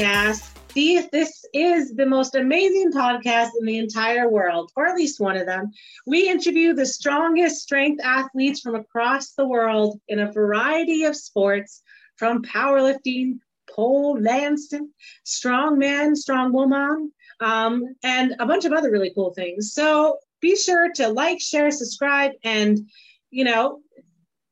podcast. This is the most amazing podcast in the entire world, or at least one of them. We interview the strongest strength athletes from across the world in a variety of sports, from powerlifting, pole dancing, strong man, strong woman, um, and a bunch of other really cool things. So be sure to like, share, subscribe, and you know,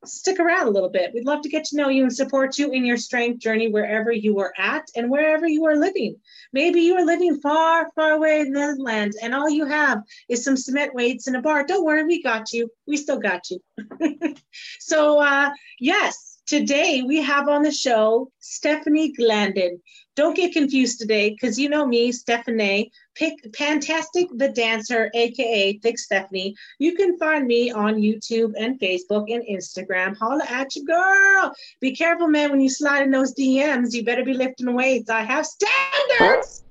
stick around a little bit. We'd love to get to know you and support you in your strength journey wherever you are at and wherever you are living. Maybe you are living far, far away in the land and all you have is some cement weights in a bar. Don't worry, we got you. We still got you. so, uh, yes, today we have on the show Stephanie Glandon. Don't get confused today because you know me, Stephanie, pick Fantastic the Dancer, aka Thick Stephanie. You can find me on YouTube and Facebook and Instagram. Holla at you, girl. Be careful, man, when you slide in those DMs. You better be lifting weights. I have standards.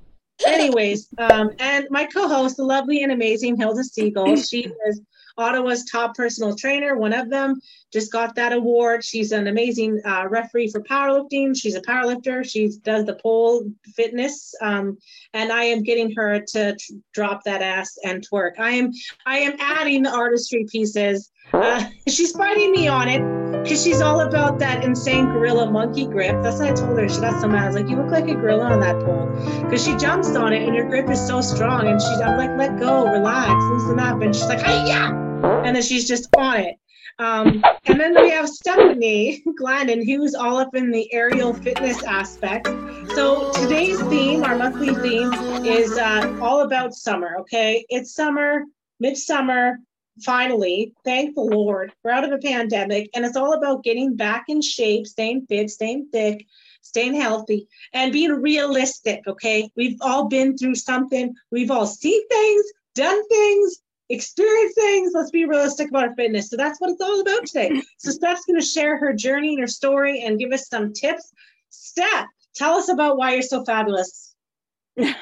Anyways, um, and my co-host, the lovely and amazing Hilda Siegel, she is Ottawa's top personal trainer, one of them, just got that award. She's an amazing uh, referee for powerlifting. She's a powerlifter. She does the pole fitness, um, and I am getting her to t- drop that ass and twerk. I am I am adding the artistry pieces. Uh, she's fighting me on it because she's all about that insane gorilla monkey grip. That's what I told her. She got so mad. I was like, "You look like a gorilla on that pole," because she jumps on it and your grip is so strong. And she's, I'm like, "Let go, relax, loosen up." And she's like, "Hey, yeah." and then she's just on it. Um, and then we have Stephanie Glandon, who's all up in the aerial fitness aspect. So today's theme, our monthly theme, is uh, all about summer. Okay, it's summer, midsummer. Finally, thank the Lord, we're out of a pandemic, and it's all about getting back in shape, staying fit, staying thick, staying healthy, and being realistic. Okay, we've all been through something. We've all seen things, done things, experience things. Let's be realistic about our fitness. So that's what it's all about today. So Steph's going to share her journey and her story and give us some tips. Steph, tell us about why you're so fabulous. we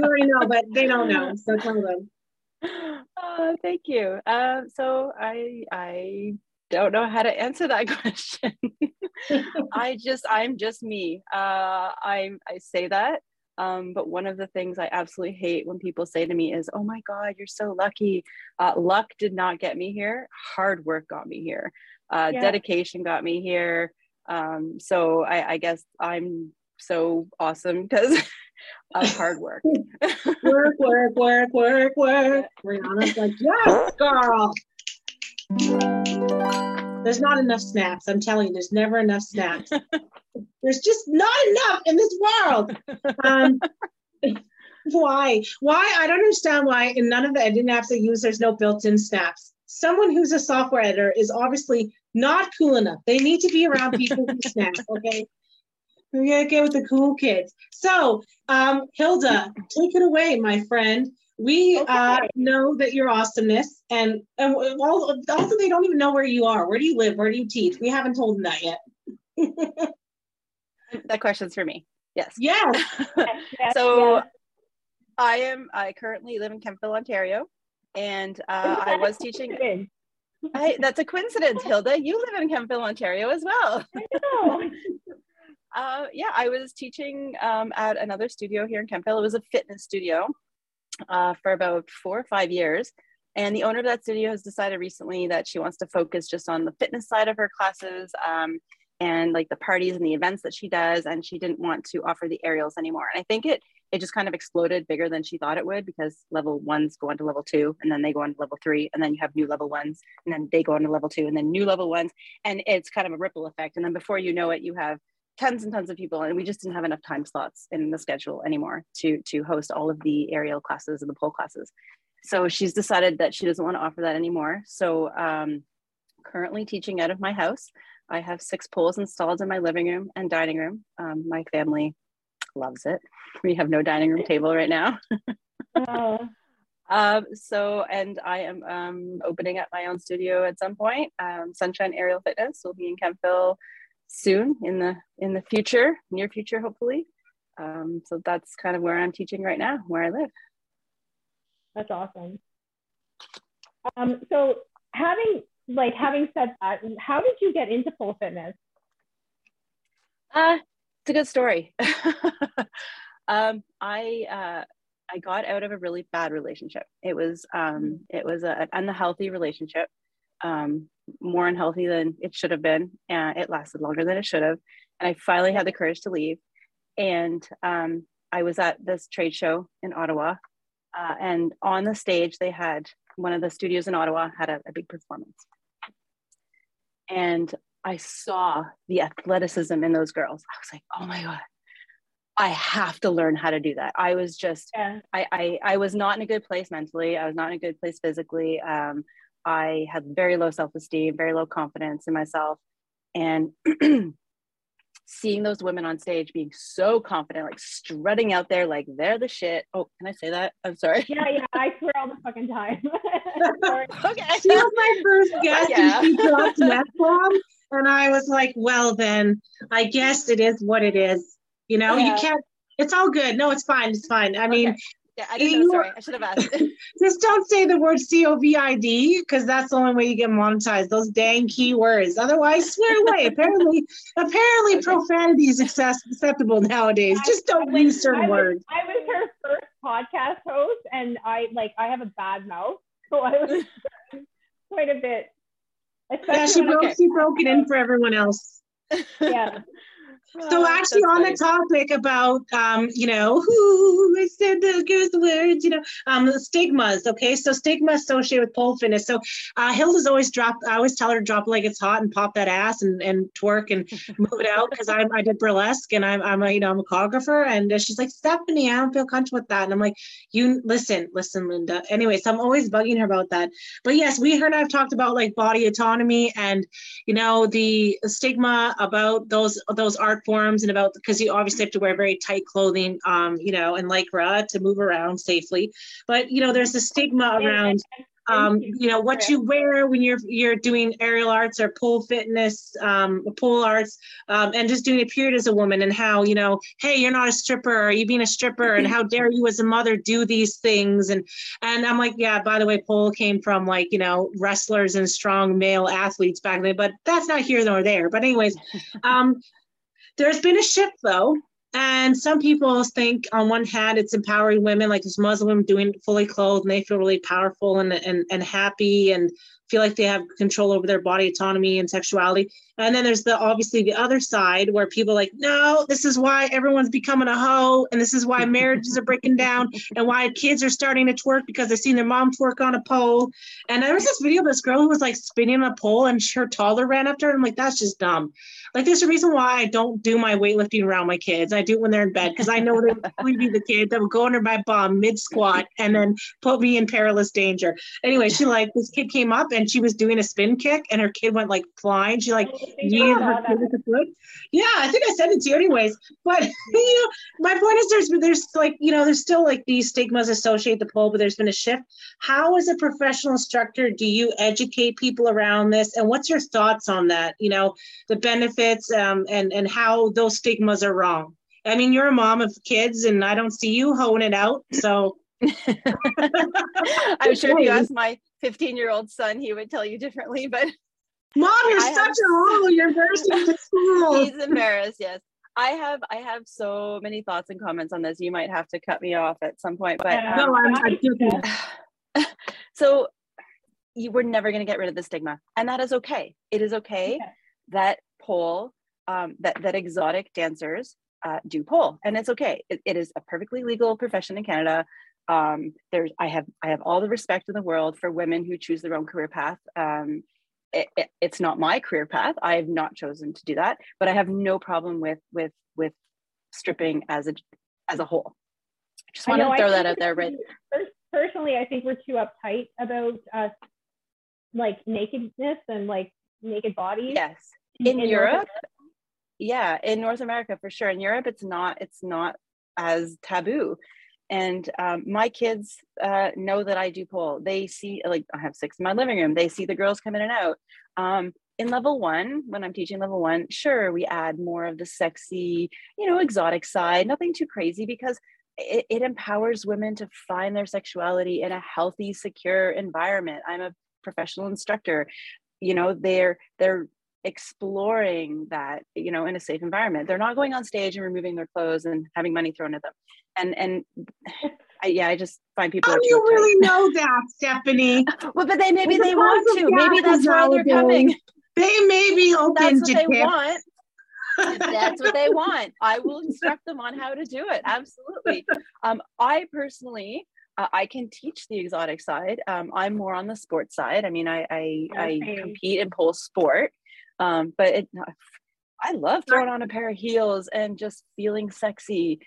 already know, but they don't know. So tell them. Uh, thank you. Uh, so I I don't know how to answer that question. I just I'm just me. Uh, I I say that um, but one of the things I absolutely hate when people say to me is, "Oh my God, you're so lucky." Uh, luck did not get me here. Hard work got me here. Uh, yeah. Dedication got me here. Um, so I, I, guess I'm so awesome because of hard work. work, work, work, work, work. Rihanna's like, "Yes, girl." There's not enough snaps. I'm telling you, there's never enough snaps. there's just not enough in this world. Um, why? Why? I don't understand why in none of the editing apps I use, there's no built-in snaps. Someone who's a software editor is obviously not cool enough. They need to be around people who snap, okay? We gotta get with the cool kids. So, um, Hilda, take it away, my friend. We okay. uh, know that you're awesomeness, and, and also they don't even know where you are. Where do you live? Where do you teach? We haven't told them that yet. that question's for me. Yes. Yes. so yes. I am. I currently live in Kemptville, Ontario, and uh, I was teaching. I, that's a coincidence, Hilda. You live in Kemptville, Ontario, as well. I uh, yeah, I was teaching um, at another studio here in Kemptville. It was a fitness studio, uh, for about four or five years. And the owner of that studio has decided recently that she wants to focus just on the fitness side of her classes um, and like the parties and the events that she does. And she didn't want to offer the aerials anymore. And I think it it just kind of exploded bigger than she thought it would because level ones go on to level two and then they go on to level three and then you have new level ones and then they go on to level two and then new level ones and it's kind of a ripple effect and then before you know it you have tons and tons of people and we just didn't have enough time slots in the schedule anymore to to host all of the aerial classes and the pole classes. So she's decided that she doesn't want to offer that anymore. So um, currently teaching out of my house i have six poles installed in my living room and dining room. Um, my family loves it. We have no dining room table right now. Oh. um, so and i am um, opening up my own studio at some point. Um, sunshine aerial fitness will be in kemptville soon in the in the future, near future, hopefully. Um, so that's kind of where I'm teaching right now, where I live. That's awesome. Um, so having like having said that, how did you get into pole fitness? Uh, It's a good story. um, I uh, I got out of a really bad relationship. It was um, it was a, an unhealthy relationship, um, more unhealthy than it should have been. and it lasted longer than it should have, and I finally had the courage to leave. And um, I was at this trade show in Ottawa, uh, and on the stage they had one of the studios in Ottawa had a, a big performance, and I saw the athleticism in those girls. I was like, oh my god, I have to learn how to do that. I was just, yeah. I, I, I was not in a good place mentally. I was not in a good place physically. Um, I had very low self esteem, very low confidence in myself. And seeing those women on stage being so confident, like strutting out there, like they're the shit. Oh, can I say that? I'm sorry. Yeah, yeah, I swear all the fucking time. okay. She was my first guest yeah. and she dropped that bomb. And I was like, well, then I guess it is what it is. You know, yeah. you can't, it's all good. No, it's fine. It's fine. I mean, yeah, I didn't know. Sorry, I should have asked. just don't say the word COVID because that's the only way you get monetized. Those dang keywords. Otherwise, swear away. apparently, apparently, okay. profanity is acceptable nowadays. I, just don't use certain I was, words. I was her first podcast host, and I like I have a bad mouth, so I was quite a bit. Yeah, she broke. She broke it in for everyone else. Yeah. So actually, on the topic about, um, you know, who I said the girls words, you know, um, stigmas. Okay, so stigma associated with pole fitness. So uh, Hilda's always drop. I always tell her to drop like it's hot and pop that ass and, and twerk and move it out because I I did burlesque and I'm I'm a you know I'm a choreographer and she's like Stephanie, I don't feel comfortable with that and I'm like you listen listen Linda. Anyway, so I'm always bugging her about that. But yes, we her and I've talked about like body autonomy and you know the stigma about those those art forms and about because you obviously have to wear very tight clothing, um, you know, and lycra to move around safely. But you know, there's a stigma around um, you know what you wear when you're you're doing aerial arts or pole fitness um, pole arts um, and just doing a period as a woman and how you know hey you're not a stripper are you being a stripper? And how dare you as a mother do these things? And and i'm like yeah by the way pole came from like you know wrestlers and strong male athletes back then but that's not here nor there. But anyways um there's been a shift though. And some people think on one hand it's empowering women, like this Muslim doing fully clothed and they feel really powerful and, and, and happy and feel like they have control over their body autonomy and sexuality. And then there's the obviously the other side where people like, no, this is why everyone's becoming a hoe, and this is why marriages are breaking down, and why kids are starting to twerk because they've seen their mom twerk on a pole. And there was this video of this girl who was like spinning a pole, and her toddler ran to her. I'm like, that's just dumb. Like, there's a reason why I don't do my weightlifting around my kids. I do it when they're in bed because I know they would be the kid that would go under my bum mid squat and then put me in perilous danger. Anyway, she like this kid came up and she was doing a spin kick, and her kid went like flying. She like oh, yeeted her kid with the foot. Yeah, I think I sent it to you anyways. But you know, my point is there's there's like you know there's still like these stigmas associated the pole, but there's been a shift. How, as a professional instructor, do you educate people around this, and what's your thoughts on that? You know, the benefits um, and and how those stigmas are wrong. I mean, you're a mom of kids, and I don't see you hoeing it out, so. I'm sure if you ask my 15 year old son, he would tell you differently, but. Mom, you're I such a hoe. You're embarrassing to school. He's embarrassed, yes. I have I have so many thoughts and comments on this. You might have to cut me off at some point, but um, no, I'm, I'm so you we're never going to get rid of the stigma, and that is okay. It is okay yeah. that pole, um, that that exotic dancers uh, do pole, and it's okay. It, it is a perfectly legal profession in Canada. Um, there's I have I have all the respect in the world for women who choose their own career path. Um, it, it, it's not my career path. I have not chosen to do that, but I have no problem with with with stripping as a as a whole. Just want to throw that out there. Right. Personally, I think we're too uptight about us like nakedness and like naked bodies. Yes. In, in Europe, yeah, in North America for sure. In Europe, it's not it's not as taboo and um, my kids uh, know that I do pole. They see like I have six in my living room. They see the girls come in and out. Um, in level one, when I'm teaching level one, sure we add more of the sexy, you know, exotic side. Nothing too crazy because it, it empowers women to find their sexuality in a healthy, secure environment. I'm a professional instructor. You know, they're they're exploring that you know in a safe environment. They're not going on stage and removing their clothes and having money thrown at them. And and I, yeah i just find people how do you really know that stephanie? Well but they maybe they want to. Maybe that's why they're coming. They may be open that's what to they want. That's what they want. I will instruct them on how to do it. Absolutely. Um, i personally uh, I can teach the exotic side. Um, I'm more on the sports side. I mean, I I, okay. I compete in pole sport, um, but it, I love throwing on a pair of heels and just feeling sexy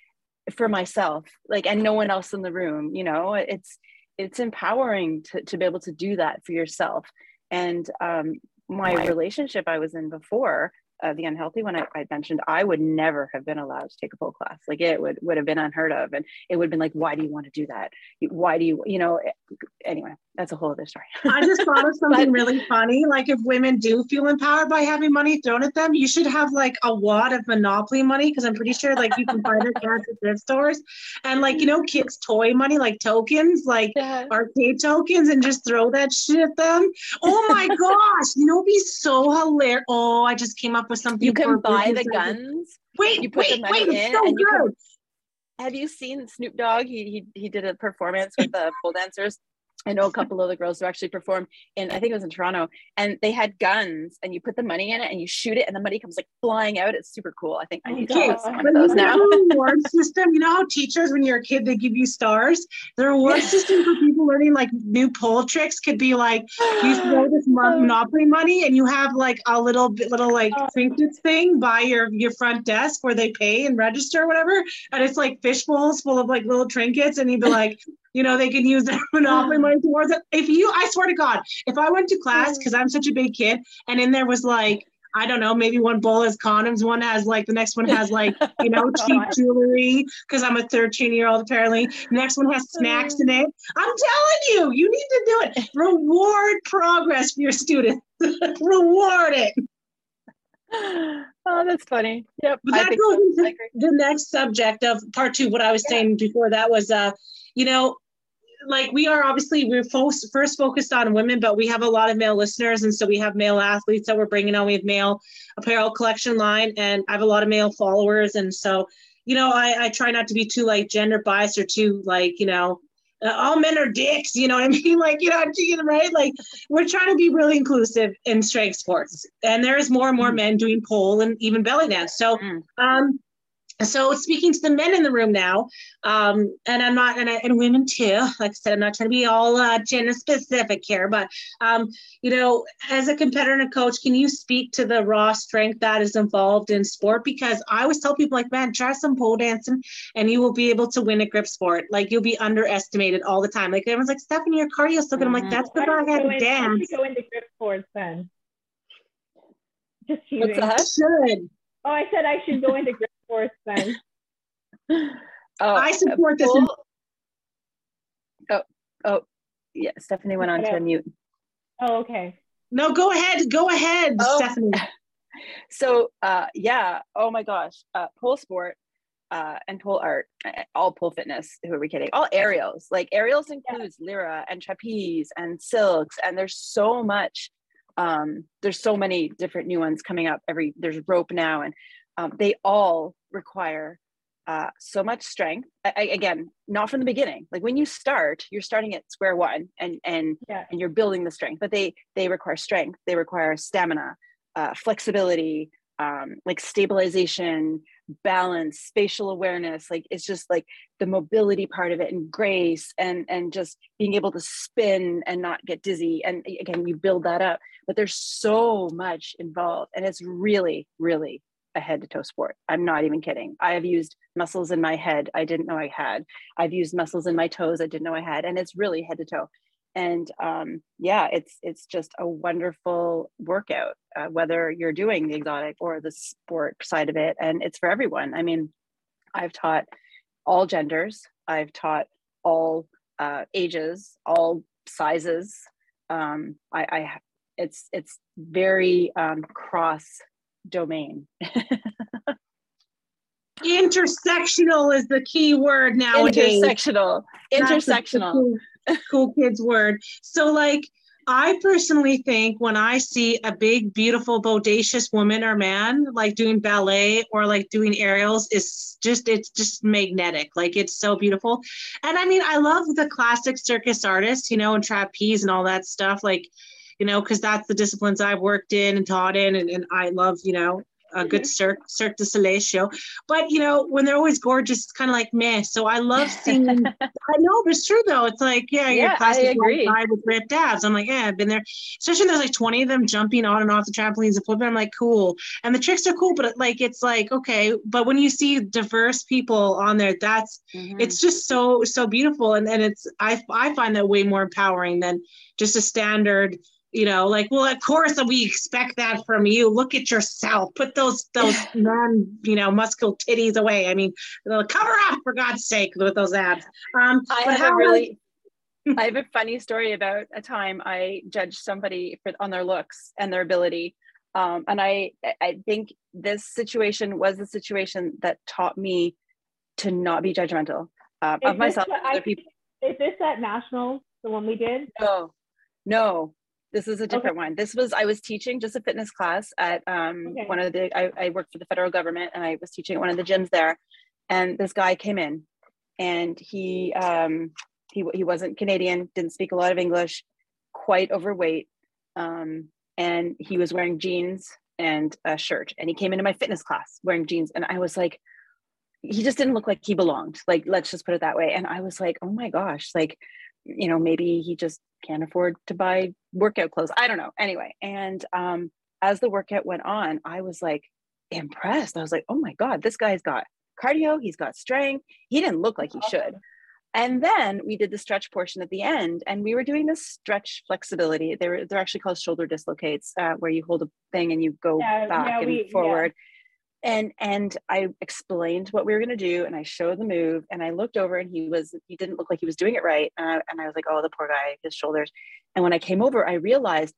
for myself, like, and no one else in the room. You know, it's it's empowering to to be able to do that for yourself. And um, my relationship I was in before, uh, the unhealthy one I, I, mentioned, I would never have been allowed to take a pole class. Like it would would have been unheard of, and it would have been like, why do you want to do that? Why do you, you know? Eh, anyway, that's a whole other story. I just thought of something really funny. Like if women do feel empowered by having money thrown at them, you should have like a wad of Monopoly money because I'm pretty sure like you can find it at thrift stores, and like you know, kids' toy money, like tokens, like yeah. arcade tokens, and just throw that shit at them. Oh my gosh, you know, be so hilarious. Oh, I just came up up with something. You can buy the guns. Wait, you put wait, the money wait, in, so and you good. can. Have you seen Snoop Dogg? He he he did a performance with the pole dancers I know a couple of the girls who actually performed in, I think it was in Toronto, and they had guns, and you put the money in it, and you shoot it, and the money comes like flying out. It's super cool. I think I oh need okay. to one of those now. reward system. You know how teachers, when you're a kid, they give you stars. The reward system for people learning like new pole tricks could be like you throw this oh. monopoly money, and you have like a little bit, little like oh. trinkets thing by your your front desk where they pay and register or whatever, and it's like fish bowls full of like little trinkets, and you'd be like you know, they can use their monopoly money towards it. If you, I swear to God, if I went to class because I'm such a big kid, and in there was like, I don't know, maybe one bowl has condoms, one has like the next one has like, you know, cheap jewelry because I'm a 13 year old apparently. Next one has snacks in it. I'm telling you, you need to do it. Reward progress for your students. Reward it. Oh, that's funny. Yep. But that goes so. into the next subject of part two. What I was yeah. saying before that was, uh, you know, like we are obviously we're first, first focused on women, but we have a lot of male listeners, and so we have male athletes that we're bringing on. We have male apparel collection line, and I have a lot of male followers, and so you know, I, I try not to be too like gender biased or too like you know, uh, all men are dicks. You know what I mean? Like you know, I'm cheating, right? Like we're trying to be really inclusive in strength sports, and there is more and more mm-hmm. men doing pole and even belly dance. So, mm. um, so speaking to the men in the room now um, and i'm not and, I, and women too like i said i'm not trying to be all uh, gender specific here but um, you know as a competitor and a coach can you speak to the raw strength that is involved in sport? Because i always tell people like man try some pole dancing and you will be able to win a grip sport. Like you'll be underestimated all the time. Like everyone's like stephanie your cardio so good. I'm like mm-hmm. that's because i had to dance go into grip sports then? Just What's that? should Oh, I said I should go into grip sports then. Oh, I support this. In- oh, oh, yeah. Stephanie went on to mute. Oh, okay. No, go ahead. Go ahead, oh. Stephanie. So, uh, yeah. Oh my gosh. Uh, pole sport uh, and pole art, uh, all pole fitness. Who are we kidding? All aerials. Like aerials includes yeah. lyra and trapeze and silks, and there's so much. Um, there's so many different new ones coming up. Every there's rope now, and um, they all require uh, so much strength. I, again, not from the beginning. Like when you start, you're starting at square one, and and yeah. and you're building the strength. But they they require strength. They require stamina, uh, flexibility, um, like stabilization, balance, spatial awareness. Like it's just like the mobility part of it, and grace, and and just being able to spin and not get dizzy. And again, you build that up. But there's so much involved, and it's really, really a head to toe sport. I'm not even kidding. I have used muscles in my head I didn't know I had. I've used muscles in my toes I didn't know I had, and it's really head to toe. And um, yeah, it's it's just a wonderful workout, uh, whether you're doing the exotic or the sport side of it, and it's for everyone. I mean, I've taught all genders. I've taught all uh, ages, all sizes. Um, I, I it's it's very um, cross domain. Intersectional is the key word nowadays. Intersectional. Intersectional. Cool, cool kids word. So like I personally think when I see a big, beautiful, bodacious woman or man like doing ballet or like doing aerials, is just it's just magnetic. Like it's so beautiful. And I mean, I love the classic circus artists, you know, and trapeze and all that stuff. Like, you know, because that's the disciplines I've worked in and taught in, and, and I love, you know, a good Cirque, Cirque du Soleil show. But you know, when they're always gorgeous, it's kind of like meh. So I love seeing. I know, it's true though. It's like yeah, yeah, your plastic guy with ripped abs. I'm like, yeah, I've been there. Especially when there's like 20 of them jumping on and off the trampolines and flipping. I'm like, cool. And the tricks are cool, but it, like it's like okay. But when you see diverse people on there, that's mm-hmm. it's just so so beautiful, and and it's I I find that way more empowering than just a standard you know like well of course we expect that from you look at yourself put those those non you know muscular titties away i mean cover up for god's sake with those abs um i have a really I have a funny story about a time I judged somebody for on their looks and their ability. Um, and I I think this situation was the situation that taught me to not be judgmental um, of myself. I, is this that national the one we did? No, no, this is a different okay. one. This was I was teaching just a fitness class at um, okay. one of the. I, I worked for the federal government, and I was teaching at one of the gyms there. And this guy came in, and he um, he he wasn't Canadian, didn't speak a lot of English, quite overweight, um, and he was wearing jeans and a shirt. And he came into my fitness class wearing jeans, and I was like, he just didn't look like he belonged. Like let's just put it that way. And I was like, oh my gosh, like you know maybe he just can't afford to buy workout clothes. I don't know. Anyway and um, as the workout went on i was like impressed. I was like oh my god this guy's got cardio he's got strength. He didn't look like he should. and then we did the stretch portion at the end and we were doing this stretch flexibility. They're, they're actually called shoulder dislocates uh, where you hold a thing and you go yeah, back yeah, and we, forward. yeah and and i explained what we were going to do and i showed the move and i looked over and he was he didn't look like he was doing it right and I, and I was like oh the poor guy his shoulders. And when i came over i realized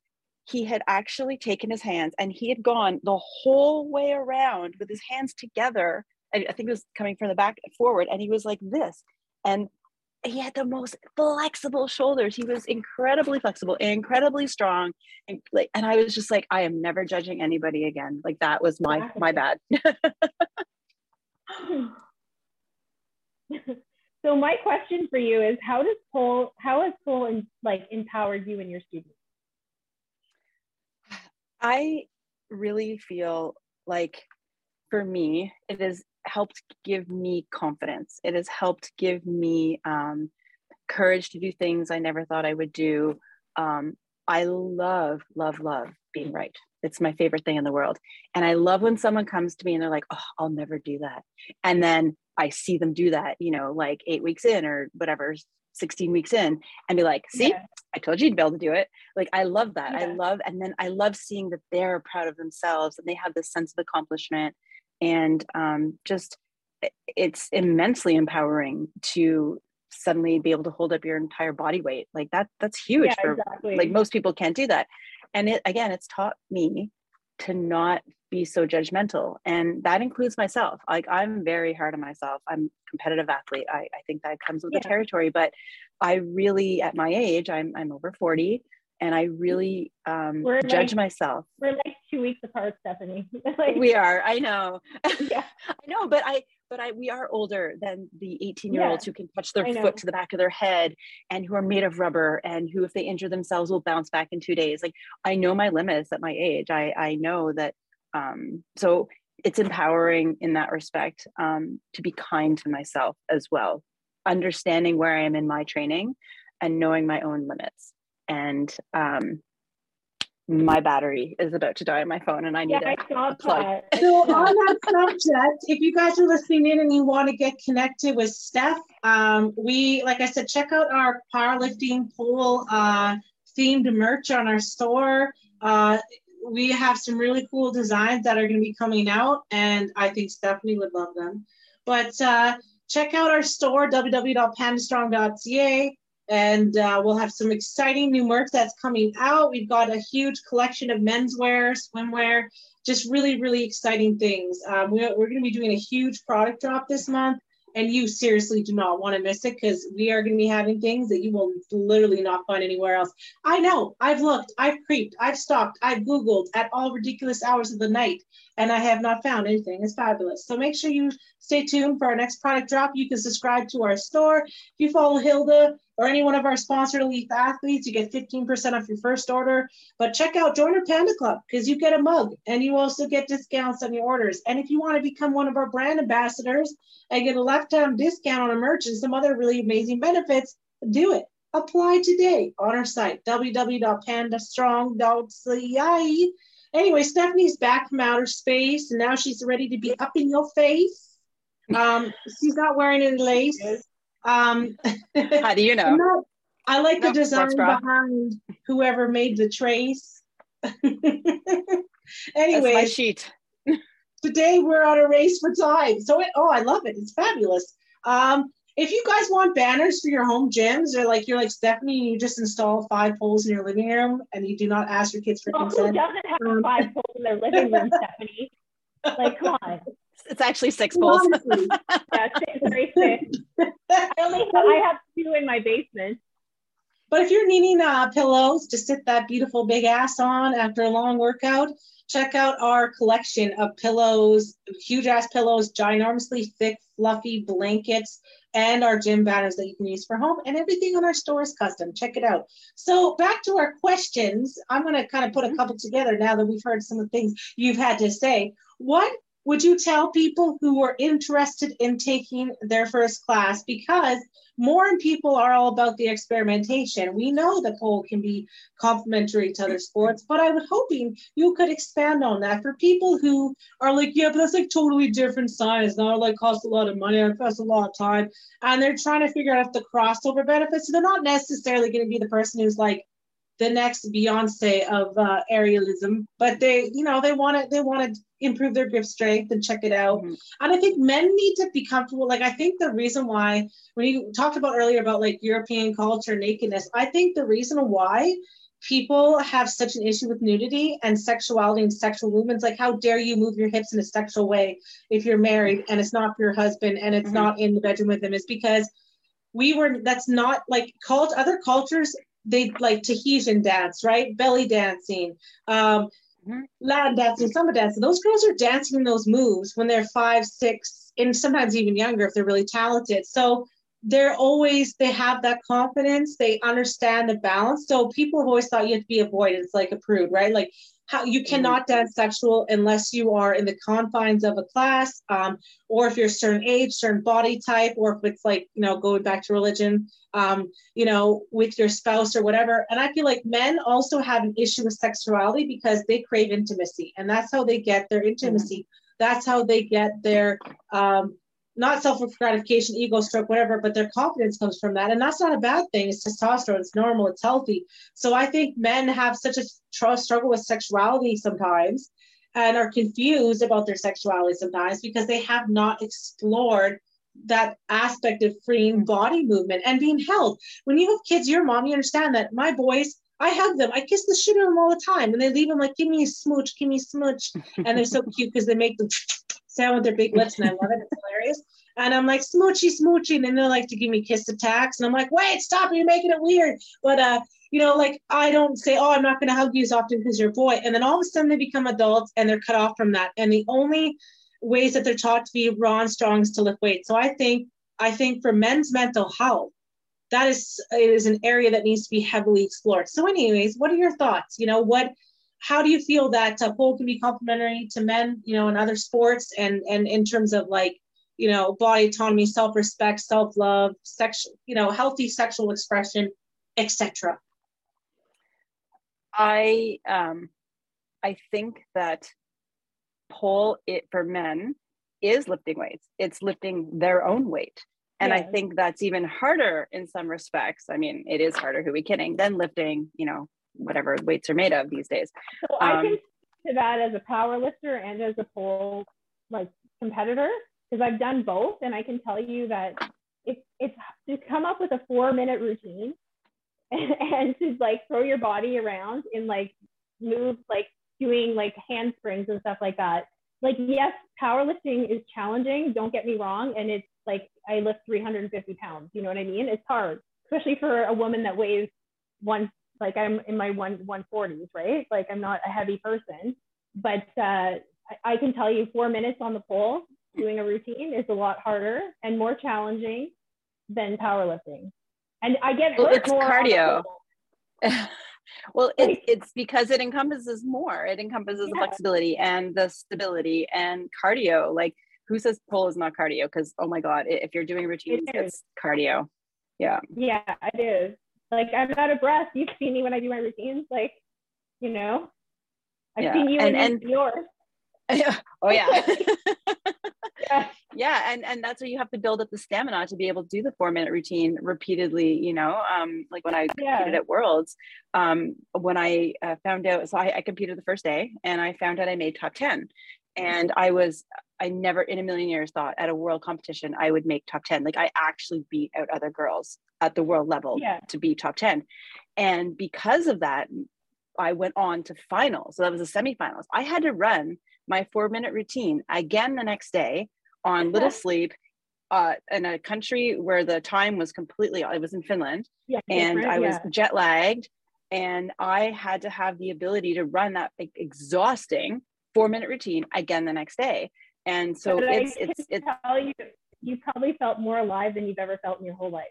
he had actually taken his hands and he had gone the whole way around with his hands together. I think it was coming from the back forward and he was like this. And he had the most flexible shoulders. He was incredibly flexible, incredibly strong, and like, and I was just like, I am never judging anybody again. Like that was my my bad. so my question for you is, how does pole, how has pole in, like empowered you and your students? I really feel like for me, it has helped give me confidence. It has helped give me um, courage to do things I never thought I would do. Um, I love, love, love being right. It's my favorite thing in the world. And I love when someone comes to me and they're like, oh, I'll never do that. And then I see them do that, you know, like eight weeks in or whatever, 16 weeks in, and be like, see, yeah. I told you you'd be able to do it. Like, I love that. Yeah. I love, and then I love seeing that they're proud of themselves and they have this sense of accomplishment and um, just it's immensely empowering to suddenly be able to hold up your entire body weight. Like that that's huge yeah, for exactly. like most people can't do that. And it again it's taught me to not be so judgmental. And that includes myself. Like i'm very hard on myself. I'm a competitive athlete. I, I think that comes with yeah. the territory. But i really at my age i'm, I'm over 40 and I really um, we're judge like, myself. We're like two weeks apart, Stephanie. like, we are. I know. Yeah, I know. But I, but I, we are older than the 18 year olds yeah, who can touch their foot to the back of their head and who are made of rubber and who, if they injure themselves, will bounce back in two days. Like I know my limits at my age. I, I know that. Um, so it's empowering in that respect um, to be kind to myself as well, understanding where I am in my training and knowing my own limits and um, my battery is about to die on my phone and I need yeah, a, a plug. so on that subject, if you guys are listening in and you want to get connected with Steph, um, we, like I said, check out our powerlifting pole uh, themed merch on our store. Uh, we have some really cool designs that are going to be coming out and I think Stephanie would love them. But uh, check out our store, www.pandastrong.ca and uh, we'll have some exciting new merch that's coming out. We've got a huge collection of menswear, swimwear, just really, really exciting things. Um, we're, we're going to be doing a huge product drop this month. and you seriously do not want to miss it because we are going to be having things that you will literally not find anywhere else. I know, I've looked, I've creeped, I've stalked, I've Googled at all ridiculous hours of the night, and I have not found anything. It's fabulous. So make sure you stay tuned for our next product drop. You can subscribe to our store. If you follow Hilda, or any one of our sponsored elite athletes, you get 15% off your first order. But check out Joiner Panda Club because you get a mug and you also get discounts on your orders. And if you want to become one of our brand ambassadors and get a lifetime discount on a merch and some other really amazing benefits, do it. Apply today on our site, www.pandastrong.ca. Anyway, Stephanie's back from outer space and now she's ready to be up in your face. Um, she's not wearing any lace. Um, How do you know? Not, I like no, the design behind whoever made the trace. anyway, my sheet. today we're on a race for time. So it, oh, I love it. It's fabulous. Um, if you guys want banners for your home gyms, or like you're like Stephanie, you just install five poles in your living room and you do not ask your kids for oh, consent. Who doesn't have um, five poles in their living room, Stephanie? Like, come on. It's actually six poles. yeah, six, sorry, six. I only have, I have two in my basement. But if you're needing uh, pillows to sit that beautiful big ass on after a long workout, check out our collection of pillows, huge ass pillows, ginormously thick, fluffy blankets, and our gym banners that you can use for home. And everything on our store is custom. Check it out. So back to our questions. I'm going to kind of put a couple together now that we've heard some of the things you've had to say. What would you tell people who are interested in taking their first class? Because more and people are all about the experimentation. We know that pole can be complementary to other sports, but I was hoping you could expand on that for people who are like, yeah, but that's like totally different science. Now like costs a lot of money, it a lot of time, and they're trying to figure out the crossover benefits. So they're not necessarily going to be the person who's like, the next Beyonce of uh, aerialism, but they, you know, they want to they want to improve their grip strength and check it out. Mm-hmm. And I think men need to be comfortable. Like I think the reason why when you talked about earlier about like European culture nakedness, I think the reason why people have such an issue with nudity and sexuality and sexual movements like how dare you move your hips in a sexual way if you're married and it's not for your husband and it's mm-hmm. not in the bedroom with them is because we were that's not like cult other cultures they like Tahitian dance, right? Belly dancing, um, mm-hmm. Latin dancing, samba dancing. Those girls are dancing those moves when they're five, six, and sometimes even younger if they're really talented. So they're always they have that confidence. They understand the balance. So people have always thought you have to be a boy. It's like a prude, right? Like how you mm-hmm. cannot dance sexual unless you are in the confines of a class um, or if you're a certain age certain body type or if it's like you know going back to religion um, you know with your spouse or whatever and i feel like men also have an issue with sexuality because they crave intimacy and that's how they get their intimacy mm-hmm. that's how they get their um, not self gratification, ego stroke, whatever, but their confidence comes from that. And that's not a bad thing. It's testosterone, it's normal, it's healthy. So I think men have such a tr- struggle with sexuality sometimes and are confused about their sexuality sometimes because they have not explored that aspect of freeing mm-hmm. body movement and being held. When you have kids, your mom, you understand that my boys, I hug them. I kiss the shit out of them all the time. And they leave them like, give me a smooch, give me a smooch. And they're so cute because they make them sound with their big lips, and I love it. It's hilarious. And I'm like, smoochy, smoochy. And then they like to give me kiss attacks. And I'm like, wait, stop, you're making it weird. But, uh, you know, like I don't say, oh, I'm not going to hug you as often because you're a boy. And then all of a sudden they become adults and they're cut off from that. And the only ways that they're taught to be raw and strong is to lift weights. So I think, I think for men's mental health, that is it is an area that needs to be heavily explored. So, anyways, what are your thoughts? You know, what how do you feel that uh, pole can be complementary to men you know in other sports and and in terms of like you know body autonomy self-respect self-love sexual you know healthy sexual expression etc i um i think that pole it for men is lifting weights. It's lifting their own weight. And i think that's even harder in some respects. I mean it is harder who we kidding than lifting you know whatever weights are made of these days. So um, I can to that as a power lifter and as a pole like competitor because I've done both and I can tell you that it's it's to come up with a four minute routine and, and to like throw your body around and like move like doing like handsprings and stuff like that. Like yes, powerlifting is challenging, don't get me wrong, and it's like I lift 350 pounds. You know what I mean? It's hard, especially for a woman that weighs one, like I'm in my one 140s, right? Like I'm not a heavy person, but uh, I can tell you four minutes on the pole doing a routine is a lot harder and more challenging than powerlifting. And I get well, it's cardio. well, it, it's because it encompasses more. It encompasses yeah. the flexibility and the stability and cardio. Like who says pole is not cardio? Because oh my god, if you're doing routines, it it's cardio. Yeah. Yeah, it is. Like I'm out of breath. You've seen me when I do my routines. Like, you know, I've yeah. seen you and, and yours. oh yeah. yeah. yeah. And and that's where you have to build up the stamina to be able to do the four minute routine repeatedly, you know. Um, like when I competed yeah. at Worlds, um, when I uh, found out, so I, I competed the first day and I found out I made top 10. And I was I never in a million years thought at a world competition I would make top 10. Like I actually beat out other girls at the world level yeah. to be top 10. And because of that, I went on to finals. So that was the semifinals. I had to run my four minute routine again the next day on little sleep uh, in a country where the time was completely, I was in Finland yeah, and I was yeah. jet lagged and I had to have the ability to run that like, exhausting four minute routine again the next day. And so but it's, it's, it's, you, you probably felt more alive than you've ever felt in your whole life.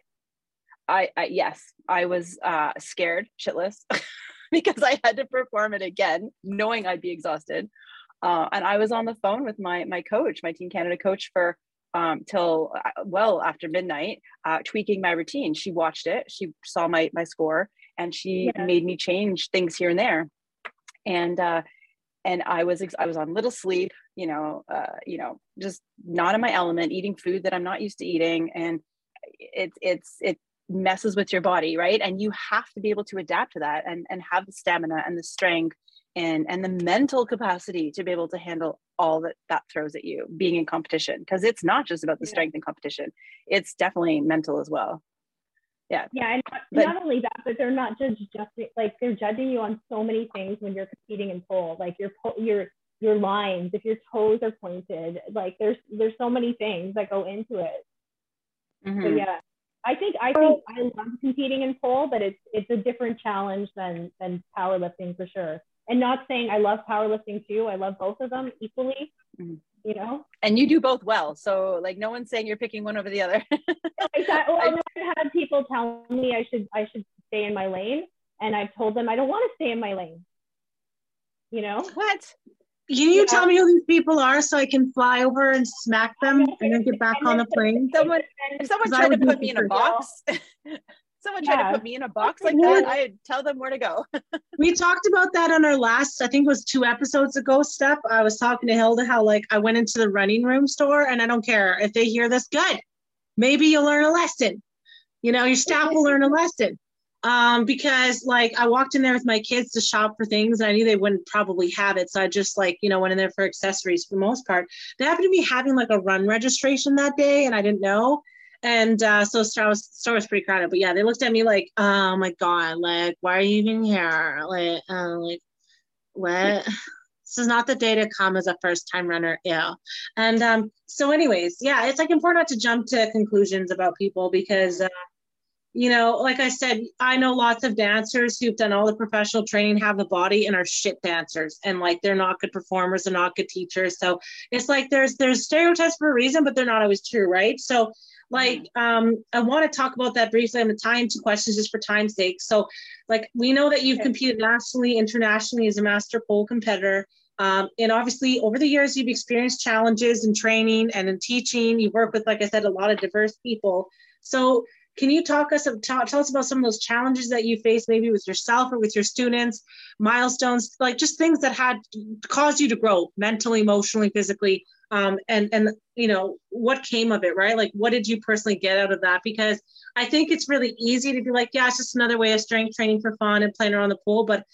I, I yes, I was uh, scared shitless because I had to perform it again, knowing I'd be exhausted. Uh, and I was on the phone with my my coach, my Team Canada coach, for um, till uh, well after midnight, uh, tweaking my routine. She watched it, she saw my my score, and she yeah. made me change things here and there. And uh, and I was I was on little sleep, you know, uh, you know, just not in my element, eating food that I'm not used to eating, and it's it's it messes with your body, right? And you have to be able to adapt to that and and have the stamina and the strength and and the mental capacity to be able to handle all that that throws at you being in competition because it's not just about the yeah. strength in competition it's definitely mental as well yeah yeah and not, but, not, only that but they're not just just like they're judging you on so many things when you're competing in pole like your your your lines if your toes are pointed like there's there's so many things that go into it mm-hmm. so yeah I think I think I love competing in pole, but it's it's a different challenge than than powerlifting for sure and not saying I love powerlifting too. I love both of them equally. Mm-hmm. You know, and you do both well. So like, no one's saying you're picking one over the other. exactly. Well, I've had people tell me I should I should stay in my lane, and I've told them I don't want to stay in my lane. You know what? Can you yeah. tell me who these people are so I can fly over and smack them and then get back on the plane? Someone, if someone tried to put me in a box, someone yeah. tried to put me in a box like that, I'd tell them where to go. we talked about that on our last, I think it was two episodes ago, Step. I was talking to Hilda how like I went into the running room store and I don't care if they hear this, good. Maybe you'll learn a lesson. You know, your staff will learn a lesson. Um, because like I walked in there with my kids to shop for things and I knew they wouldn't probably have it. So I just like, you know, went in there for accessories for the most part. They happened to be having like a run registration that day and I didn't know. And uh, so store was store was pretty crowded. But yeah, they looked at me like, oh my god, like why are you even here? Like, uh, like what? this is not the day to come as a first time runner. Yeah. And um, so, anyways, yeah, it's like important not to jump to conclusions about people because. Uh, you know, like I said, I know lots of dancers who've done all the professional training, have the body, and are shit dancers, and like they're not good performers, they're not good teachers. So it's like there's there's stereotypes for a reason, but they're not always true, right? So like um, i want to talk about that briefly. I'm gonna tie into questions just for time's sake. So like we know that you've competed nationally internationally as a master pole competitor. Um, and obviously over the years you've experienced challenges in training and in teaching. You work with like i said a lot of diverse people. So can you talk us tell, tell us about some of those challenges that you faced maybe with yourself or with your students milestones like just things that had caused you to grow mentally emotionally physically um, and and you know what came of it right? Like what did you personally get out of that? Because i think it's really easy to be like yeah it's just another way of strength training for fun and playing around the pool. But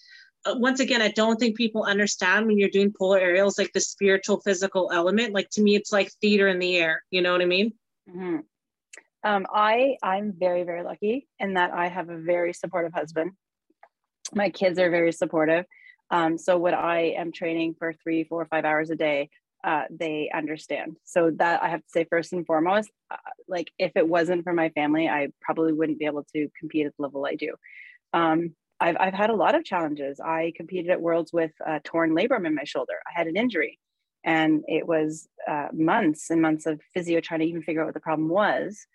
uh, once again i don't think people understand when you're doing polar aerials like the spiritual physical element. Like to me it's like theater in the air. You know what i mean? Mm-hmm. Um, i i'm very very lucky in that i have a very supportive husband my kids are very supportive um, so when i am training for three four five hours a day uh, they understand. So that I have to say first and foremost, uh, like if it wasn't for my family, I probably wouldn't be able to compete at the level I do. Um, I've, I've had a lot of challenges. I competed at Worlds with a torn labrum in my shoulder. I had an injury and it was uh, months and months of physio trying to even figure out what the problem was.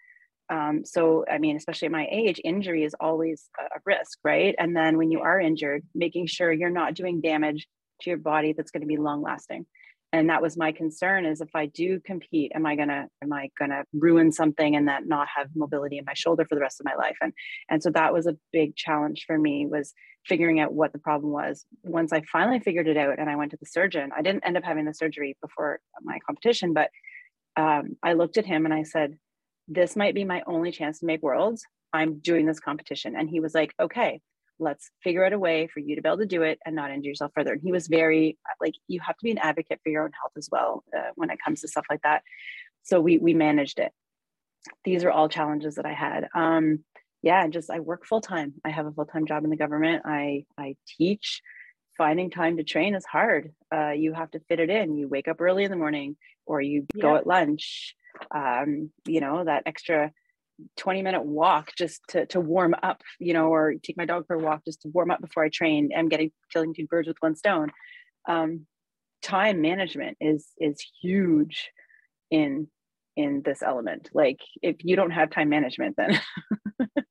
Um, so, I mean, especially at my age, injury is always a risk, right? And then when you are injured, making sure you're not doing damage to your body that's going to be long lasting and that was my concern is if i do compete am i gonna am i gonna ruin something and that not have mobility in my shoulder for the rest of my life? And and so that was a big challenge for me was figuring out what the problem was. Once i finally figured it out and i went to the surgeon i didn't end up having the surgery before my competition but um, i looked at him and i said this might be my only chance to make worlds i'm doing this competition and he was like okay let's figure out a way for you to be able to do it and not injure yourself further. And he was very like, you have to be an advocate for your own health as well uh, when it comes to stuff like that. So we we managed it. These are all challenges that I had. Um, yeah, just I work full time. I have a full time job in the government. I I teach. Finding time to train is hard. Uh, you have to fit it in. You wake up early in the morning, or you yeah. go at lunch. Um, you know that extra 20 minute walk just to, to warm up, you know, or take my dog for a walk just to warm up before I train. I'm getting killing two birds with one stone. Um, time management is is huge in in this element. Like if you don't have time management, then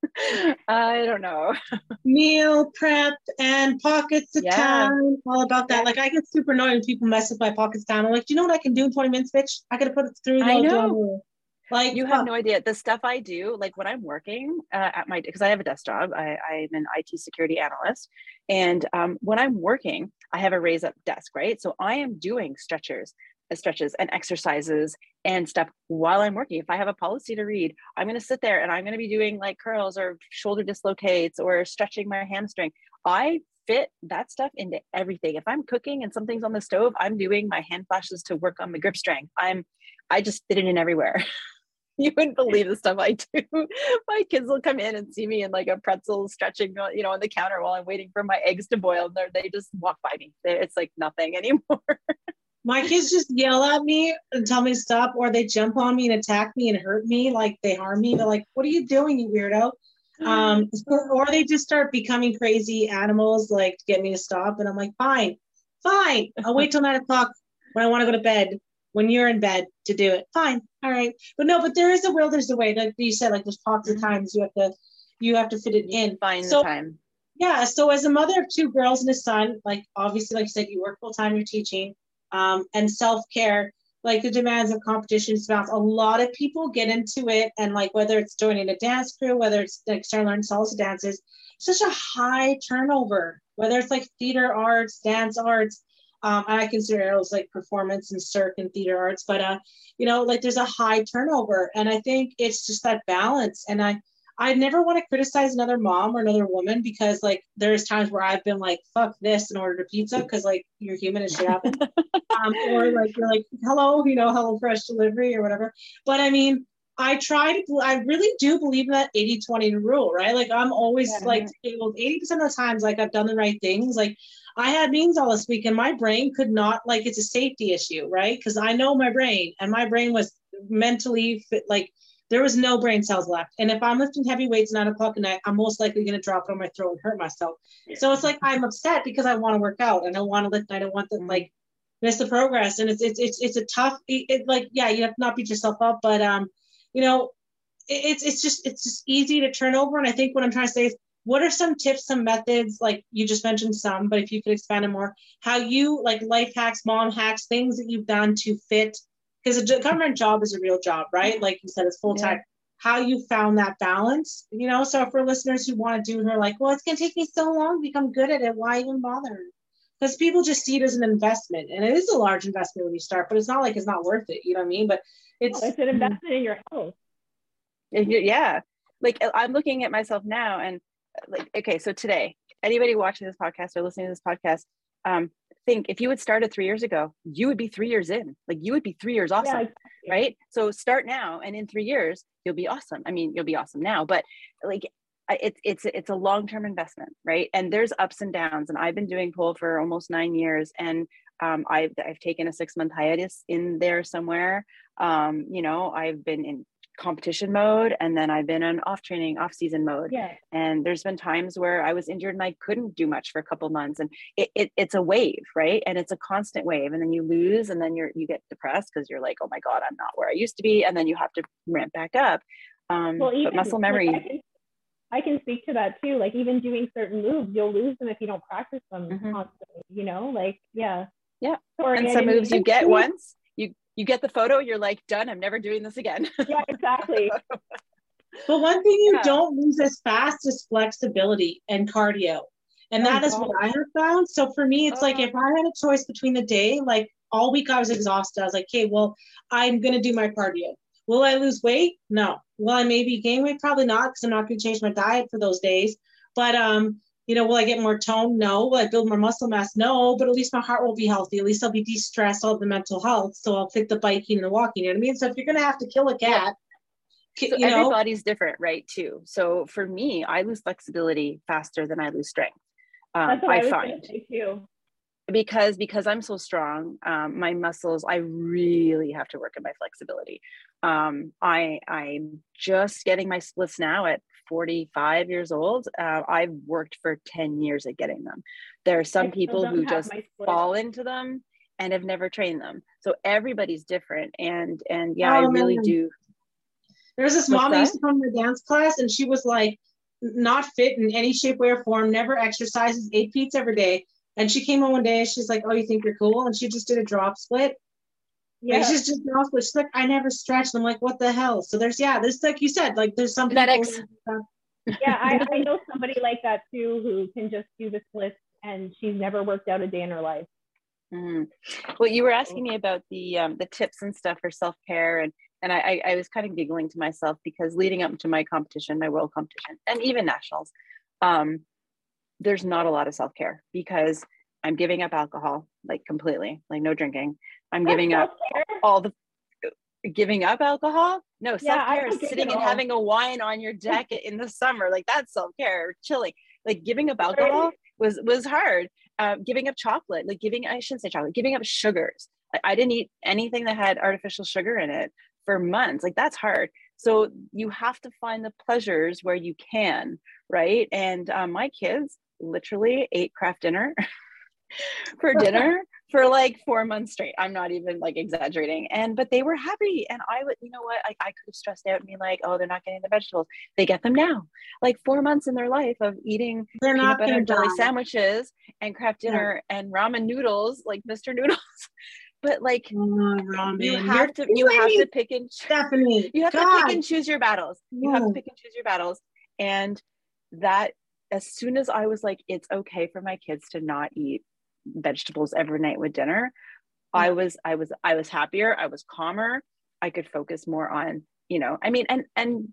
I don't know. Meal prep and pockets of yeah. time, all about that. Like I get super annoyed when people mess with my pockets time. I'm like, do you know what I can do in 20 minutes, bitch? I gotta put it through. I know. Like you have no idea the stuff I do, like when I'm working uh, at my, because I have a desk job, I, I'm an IT security analyst. And um, when I'm working, I have a raise up desk, right? So I am doing stretchers, stretches and exercises and stuff while I'm working. If I have a policy to read, I'm going to sit there and I'm going to be doing like curls or shoulder dislocates or stretching my hamstring. I fit that stuff into everything. If I'm cooking and something's on the stove, I'm doing my hand flashes to work on my grip strength. I'm I just fit it in everywhere. you wouldn't believe the stuff I do. my kids will come in and see me in like a pretzel stretching, you know, on the counter while I'm waiting for my eggs to boil. They just walk by me. It's like nothing anymore. My kids just yell at me and tell me to stop, or they jump on me and attack me and hurt me, like they harm me. They're like, "What are you doing, you weirdo?" Um, or they just start becoming crazy animals, like to get me to stop. And I'm like, "Fine, fine. I'll wait till nine o'clock when I want to go to bed." when you're in bed to do it. Fine. All right. But no, but there is a will, there's a way. Like you said, like there's pots of mm-hmm. times you have to you have to fit it in. Find so, the time. Yeah. So as a mother of two girls and a son, like obviously, like you said, you work full time, you're teaching, um, and self-care, like the demands of competition spouse. A lot of people get into it and like whether it's joining a dance crew, whether it's like starting to learn salsa dances, such a high turnover, whether it's like theater arts, dance arts, um, I consider those like performance and circ and theater arts, but uh, you know, like there's a high turnover, and I think it's just that balance. And I, I never want to criticize another mom or another woman because like there's times where I've been like fuck this and ordered a pizza because like you're human and shit happens, um, or like you're like hello, you know, HelloFresh delivery or whatever. But I mean, I try to, I really do believe in that 80 20 rule, right? Like I'm always yeah, like, well, 80% of the times, like I've done the right things. Like I had meetings all this week and my brain could not, like, it's a safety issue, right? Because I know my brain and my brain was mentally fit, like, there was no brain cells left. And if I'm lifting heavy weights nine o'clock at night, I'm most likely going to drop it on my throat and hurt myself. So it's like I'm upset because I want to work out and I want to lift. I don't want to mm-hmm. like miss the progress. And it's it's it's it's a tough. It, it, like yeah, you have to not beat yourself up, but um, you know, it, it's it's just it's just easy to turn over. And I think what I'm trying to say is what are some tips some methods like you just mentioned some but if you could expand on more how you like life hacks mom hacks things that you've done to fit because a government job is a real job right? Mm-hmm. Like you said it's full-time. Yeah. how you found that balance you know? So for listeners who want to do it are like well it's going to take me so long to become good at it. Why even bother? Because people just see it as an investment and it is a large investment when you start but it's not like it's not worth it you know what i mean? But it's, oh, it's an investment in your health. Yeah. Like uh, i'm looking at myself now and uh, like okay so today anybody watching this podcast or listening to this podcast um think if you had started three years ago you would be three years in. Like you would be three years awesome yeah, right? So start now and in three years you'll be awesome. I mean you'll be awesome now but like it's it's it's a long-term investment right? And there's ups and downs and i've been doing pole for almost nine years and um, I've, I've taken a six month hiatus in there somewhere. Um, you know i've been in competition mode and then I've been on off training, off season mode. Yeah. And there's been times where I was injured and I couldn't do much for a couple months. And it, it, it's a wave, right? And it's a constant wave. And then you lose and then you're you get depressed because you're like, oh my God, I'm not where I used to be. And then you have to ramp back up. Um well, even, but muscle memory. Like I, can, I, can, speak to that too. Like even doing certain moves, you'll lose them if you don't practice them mm-hmm. constantly, you know, like yeah. Yeah. Sorry, and some moves you get once you get the photo, you're like, done, I'm never doing this again. yeah, exactly. but one thing you yeah. don't lose as fast is flexibility and cardio. And oh, that is what I have found. So for me, it's like if I had a choice between the day, like all week I was exhausted. I was like, okay, well, I'm gonna do my cardio. Will I lose weight? No. Will I maybe gain weight? Probably not, because I'm not gonna change my diet for those days. But um, you know, will I get more tone? No. Will I build more muscle mass? No. But at least my heart will be healthy. At least I'll be de-stressed, all the mental health. So I'll fit the biking and the walking. You know what I mean? So if you're gonna have to kill a cat, so you know, everybody's different, right? Too. So for me, I lose flexibility faster than I lose strength. Um, I, I find too. Because because I'm so strong, um, my muscles, I really have to work on my flexibility. Um, I I'm just getting my splits now at 45 years old, uh, I've worked for 10 years at getting them. There are some people who just fall into them and have never trained them. So everybody's different. And and yeah, oh, I really man. do. There's this What's mom who used to come to dance class and she was like not fit in any shape, way, or form, never exercises, ate pizza every day. And she came on one day and she's like, Oh, you think you're cool? And she just did a drop split yeah. Like she's just also she's like, I never stretched. I'm like, what the hell? So there's yeah, there's like you said, like there's some genetics. yeah, I, I know somebody like that too who can just do the splits and she's never worked out a day in her life. Mm-hmm. Well, you were asking me about the um, the tips and stuff for self care, and and I, I was kind of giggling to myself because leading up to my competition, my world competition, and even nationals, um, there's not a lot of self care because I'm giving up alcohol like completely, like no drinking. I'm giving up all the giving up alcohol. No, self care is sitting and having a wine on your deck in the summer. Like that's self care, chilling. Like giving up alcohol was was hard. Um, giving up chocolate, like giving I shouldn't say chocolate, giving up sugars. I, I didn't eat anything that had artificial sugar in it for months. Like that's hard. So you have to find the pleasures where you can, right? And um, my kids literally ate Kraft Dinner for dinner for like four months straight. I'm not even like exaggerating. And but they were happy. And I would, you know what? I, I could have stressed out and be like, oh, they're not getting the vegetables. They get them now. Like four months in their life of eating they're peanut butter jelly sandwiches and Kraft Dinner yeah. and ramen noodles, like Mr. Noodles. but like oh, you have You're to you have to pick and Stephanie. You have God. to pick and choose your battles. You have to pick and choose your battles. And that as soon as I was like, it's okay for my kids to not eat vegetables every night with dinner. I was i was i was happier. I was calmer. I could focus more on you know i mean and and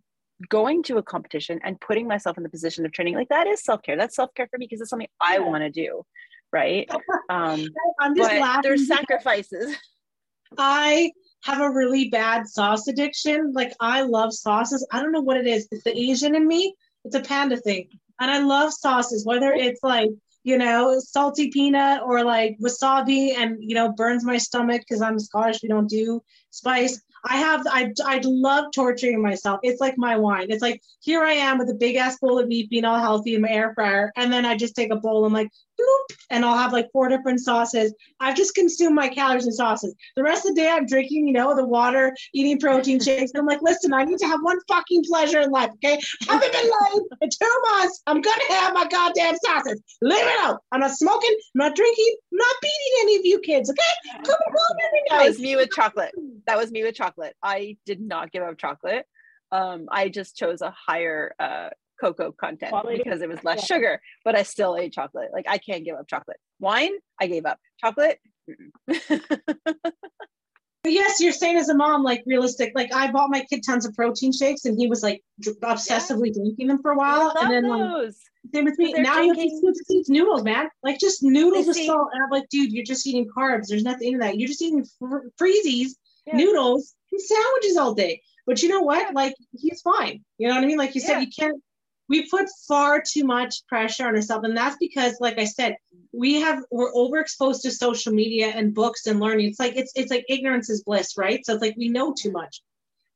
going to a competition and putting myself in the position of training like that is self-care. That's self-care for me because it's something i want to do right? Um i'm just laughing there's sacrifices. I have a really bad sauce addiction. Like i love sauces. I don't know what it is. It's the asian in me. It's a panda thing. And i love sauces whether it's like you know, salty peanut or like wasabi and, you know, burns my stomach because I'm Scottish. We don't do spice. I have, I, I love torturing myself. It's like my wine. It's like, here I am with a big ass bowl of meat being all healthy in my air fryer. And then I just take a bowl. I'm like, bloop, and I'll have like four different sauces. I've just consumed my calories and sauces. The rest of the day, I'm drinking, you know, the water, eating protein shakes. I'm like, listen, I need to have one fucking pleasure in life. Okay. I haven't been lying in two months. I'm going to have my goddamn sauces. Leave it out. I'm not smoking. I'm not drinking. I'm not beating any of you kids. Okay. Come on every night. That was me with chocolate. That was me with chocolate. I did not give up chocolate. Um, I just chose a higher uh, cocoa content Quality. because it was less yeah. sugar, but I still ate chocolate. Like I can't give up chocolate. Wine, I gave up. Chocolate. yes, you're saying as a mom, like realistic. Like I bought my kid tons of protein shakes, and he was like obsessively yeah. drinking them for a while, and then like, same with me. Now you have to eat noodles, man. Like just noodles with salt, and I'm like, dude, you're just eating carbs. There's nothing in that. You're just eating fr- freezies, yeah. noodles, and sandwiches all day. But you know what? Like he's fine. You know what I mean? Like you said, you can't we put far too much pressure on ourselves. And that's because, like I said, we have we're overexposed to social media and books and learning. It's like it's it's like ignorance is bliss, right? So it's like we know too much.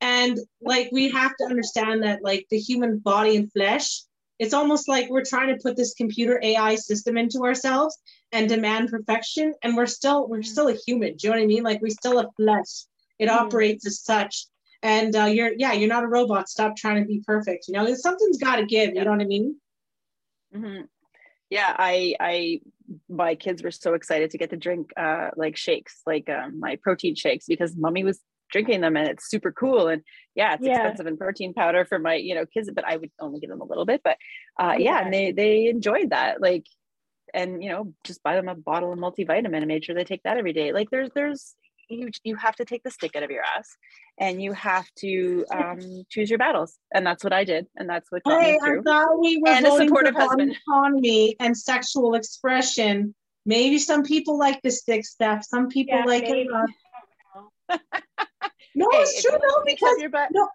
And like we have to understand that like the human body and flesh, it's almost like we're trying to put this computer AI system into ourselves and demand perfection. And we're still we're still a human. Do you know what I mean? Like we still have flesh. It mm-hmm. operates as such and uh, you're yeah you're not a robot. Stop trying to be perfect you know something's got to give you know what i mean? Mm-hmm. yeah i i my kids were so excited to get to drink uh like shakes like um, my protein shakes because mommy was drinking them and it's super cool and yeah it's yeah. expensive in protein powder for my you know kids but i would only give them a little bit but uh yeah, yeah. and they they enjoyed that like and you know just buy them a bottle of multivitamin and make sure they take that every day. Like there's there's you you have to take the stick out of your ass and you have to um, choose your battles. And that's what i did. And that's what got hey, me through. I thought we were and a supportive husband. Autonomy and sexual expression. Maybe some people like the stick stuff. Some people yeah, like maybe. it no hey, it's true though because no,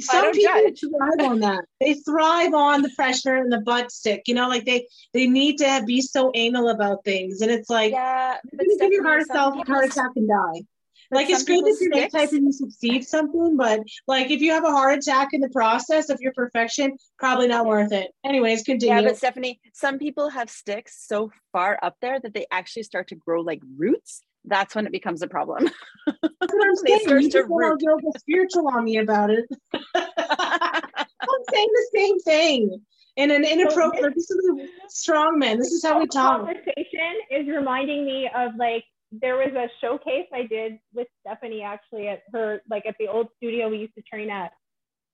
some people judge. thrive on that. They thrive on the pressure and the butt stick. You know, like they they need to be so anal about things, and it's like, yeah, but give your heart self a heart attack and die. Like it's great if you're type and you succeed something, but like if you have a heart attack in the process of your perfection, probably not worth it. Anyways, continue. Yeah, but Stephanie, some people have sticks so far up there that they actually start to grow like roots that's when it becomes a problem. That's what I'm saying. You just want to go spiritual on me about it. I'm saying the same thing in an inappropriate. This is a strong man. This is how we talk. Conversation is reminding me of like there was a showcase I did with Stephanie actually at her like at the old studio we used to train at,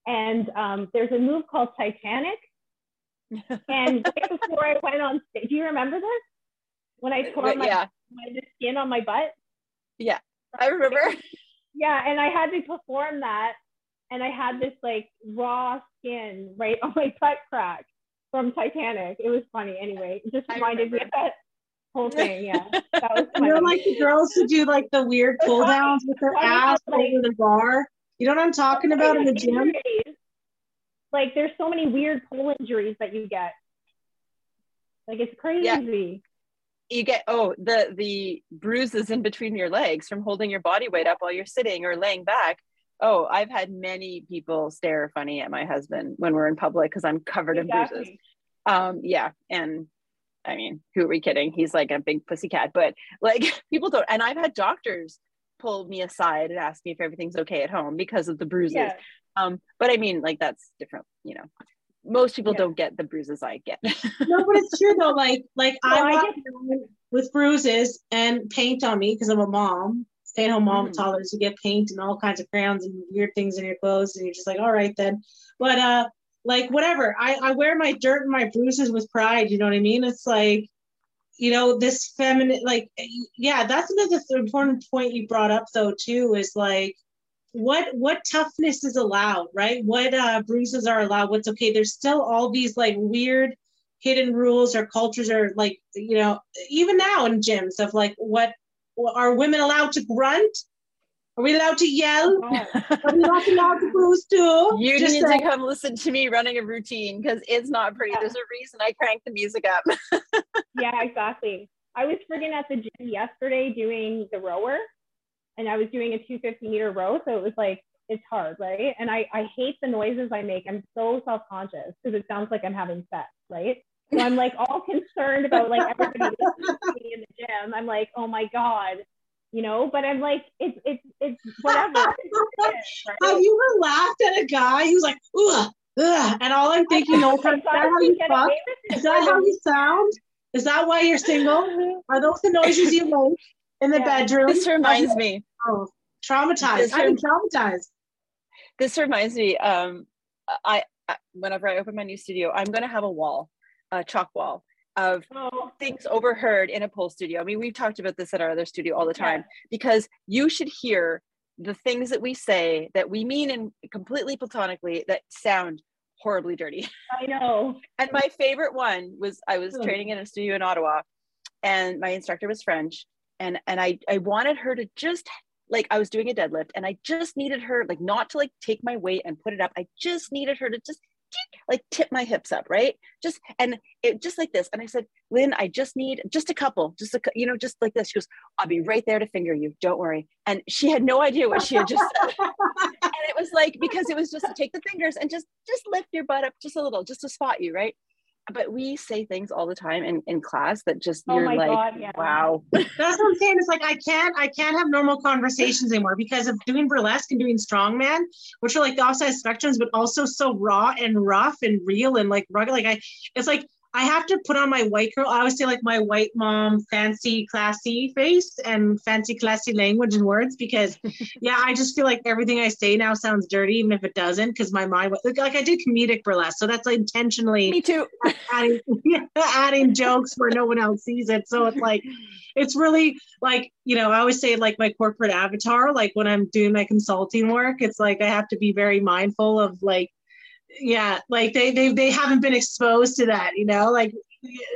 and um, there's a move called Titanic. and right before I went on stage, do you remember this? When I tore my yeah my the skin on my butt. Yeah, I remember. Yeah, and I had to perform that, and I had this like raw skin right on my butt crack from Titanic. It was funny. Anyway, it just reminded me of that whole thing. Yeah, that was funny. You know, like the girls who do like the weird pull downs with their ass like, over the bar. You know what I'm talking about in the gym? Like, there's so many weird pull injuries that you get. Like, it's crazy. Yeah you get oh the the bruises in between your legs from holding your body weight up while you're sitting or laying back. Oh i've had many people stare funny at my husband when we're in public because i'm covered exactly. in bruises. Um yeah and i mean who are we kidding? He's like a big pussy cat but like people don't and i've had doctors pull me aside and ask me if everything's okay at home because of the bruises. Yeah. um but i mean like that's different you know most people yeah. don't get the bruises I get. no, but it's true though. Like, like well, I walk with bruises and paint on me because I'm a mom, stay at home mom mm. toddlers. You get paint and all kinds of crayons and weird things in your clothes, and you're just like, all right then. But uh, like whatever. I I wear my dirt and my bruises with pride. You know what I mean? It's like. You know, this feminine, like, yeah, that's another important point you brought up, though, too, is like, what what toughness is allowed right? What uh bruises are allowed? What's okay? There's still all these like weird hidden rules or cultures or like you know even now in gyms of like what are women allowed to grunt? Are we allowed to yell? Are we not allowed to bruise too? You Just need to come listen to me running a routine because it's not pretty. Yeah. there's a reason i crank the music up. Yeah exactly. I was friggin at the gym yesterday doing the rower and I was doing a 250 meter row. So it was like, it's hard, right? And I, I hate the noises I make. I'm so self conscious because it sounds like I'm having sex, right? So I'm like all concerned about like everybody in the gym. I'm like, oh my God, you know, but I'm like, it's, it's, it's whatever. right? Have you ever laughed at a guy who's like, ugh, ugh, and all I'm thinking, oh, is that how you fuck? Is that how you sound? Is that why you're single? Are those the noises you make in the yeah. bedroom? This reminds me Oh, traumatized. I'm traumatized. This reminds me. Um, I, I whenever I open my new studio, I'm going to have a wall, a chalk wall of oh. things overheard in a pole studio. I mean, we've talked about this at our other studio all the time yeah. because you should hear the things that we say that we mean and completely platonically that sound horribly dirty. I know. and my favorite one was I was training in a studio in Ottawa and my instructor was French and and I I wanted her to just like I was doing a deadlift and I just needed her like not to like take my weight and put it up. I just needed her to just like tip my hips up, right? Just and it just like this. And I said, Lynn, I just need just a couple, just a you know, just like this. She goes, I'll be right there to finger you. Don't worry. And she had no idea what she had just said. and it was like because it was just to take the fingers and just just lift your butt up just a little, just to spot you, right? But we say things all the time in, in class that just oh you're like God, yeah. wow that's what i'm saying it's like i can't i can't have normal conversations anymore because of doing burlesque and doing strongman which are like the opposite spectrums but also so raw and rough and real and like rugged like i it's like I have to put on my white girl. I always say like my white mom, fancy, classy face and fancy, classy language and words because, yeah, I just feel like everything I say now sounds dirty, even if it doesn't, because my mind like, like I did comedic burlesque, so that's intentionally me too adding, adding jokes where no one else sees it. So it's like, it's really like you know I always say like my corporate avatar. Like when I'm doing my consulting work, it's like I have to be very mindful of like yeah like they they they haven't been exposed to that you know like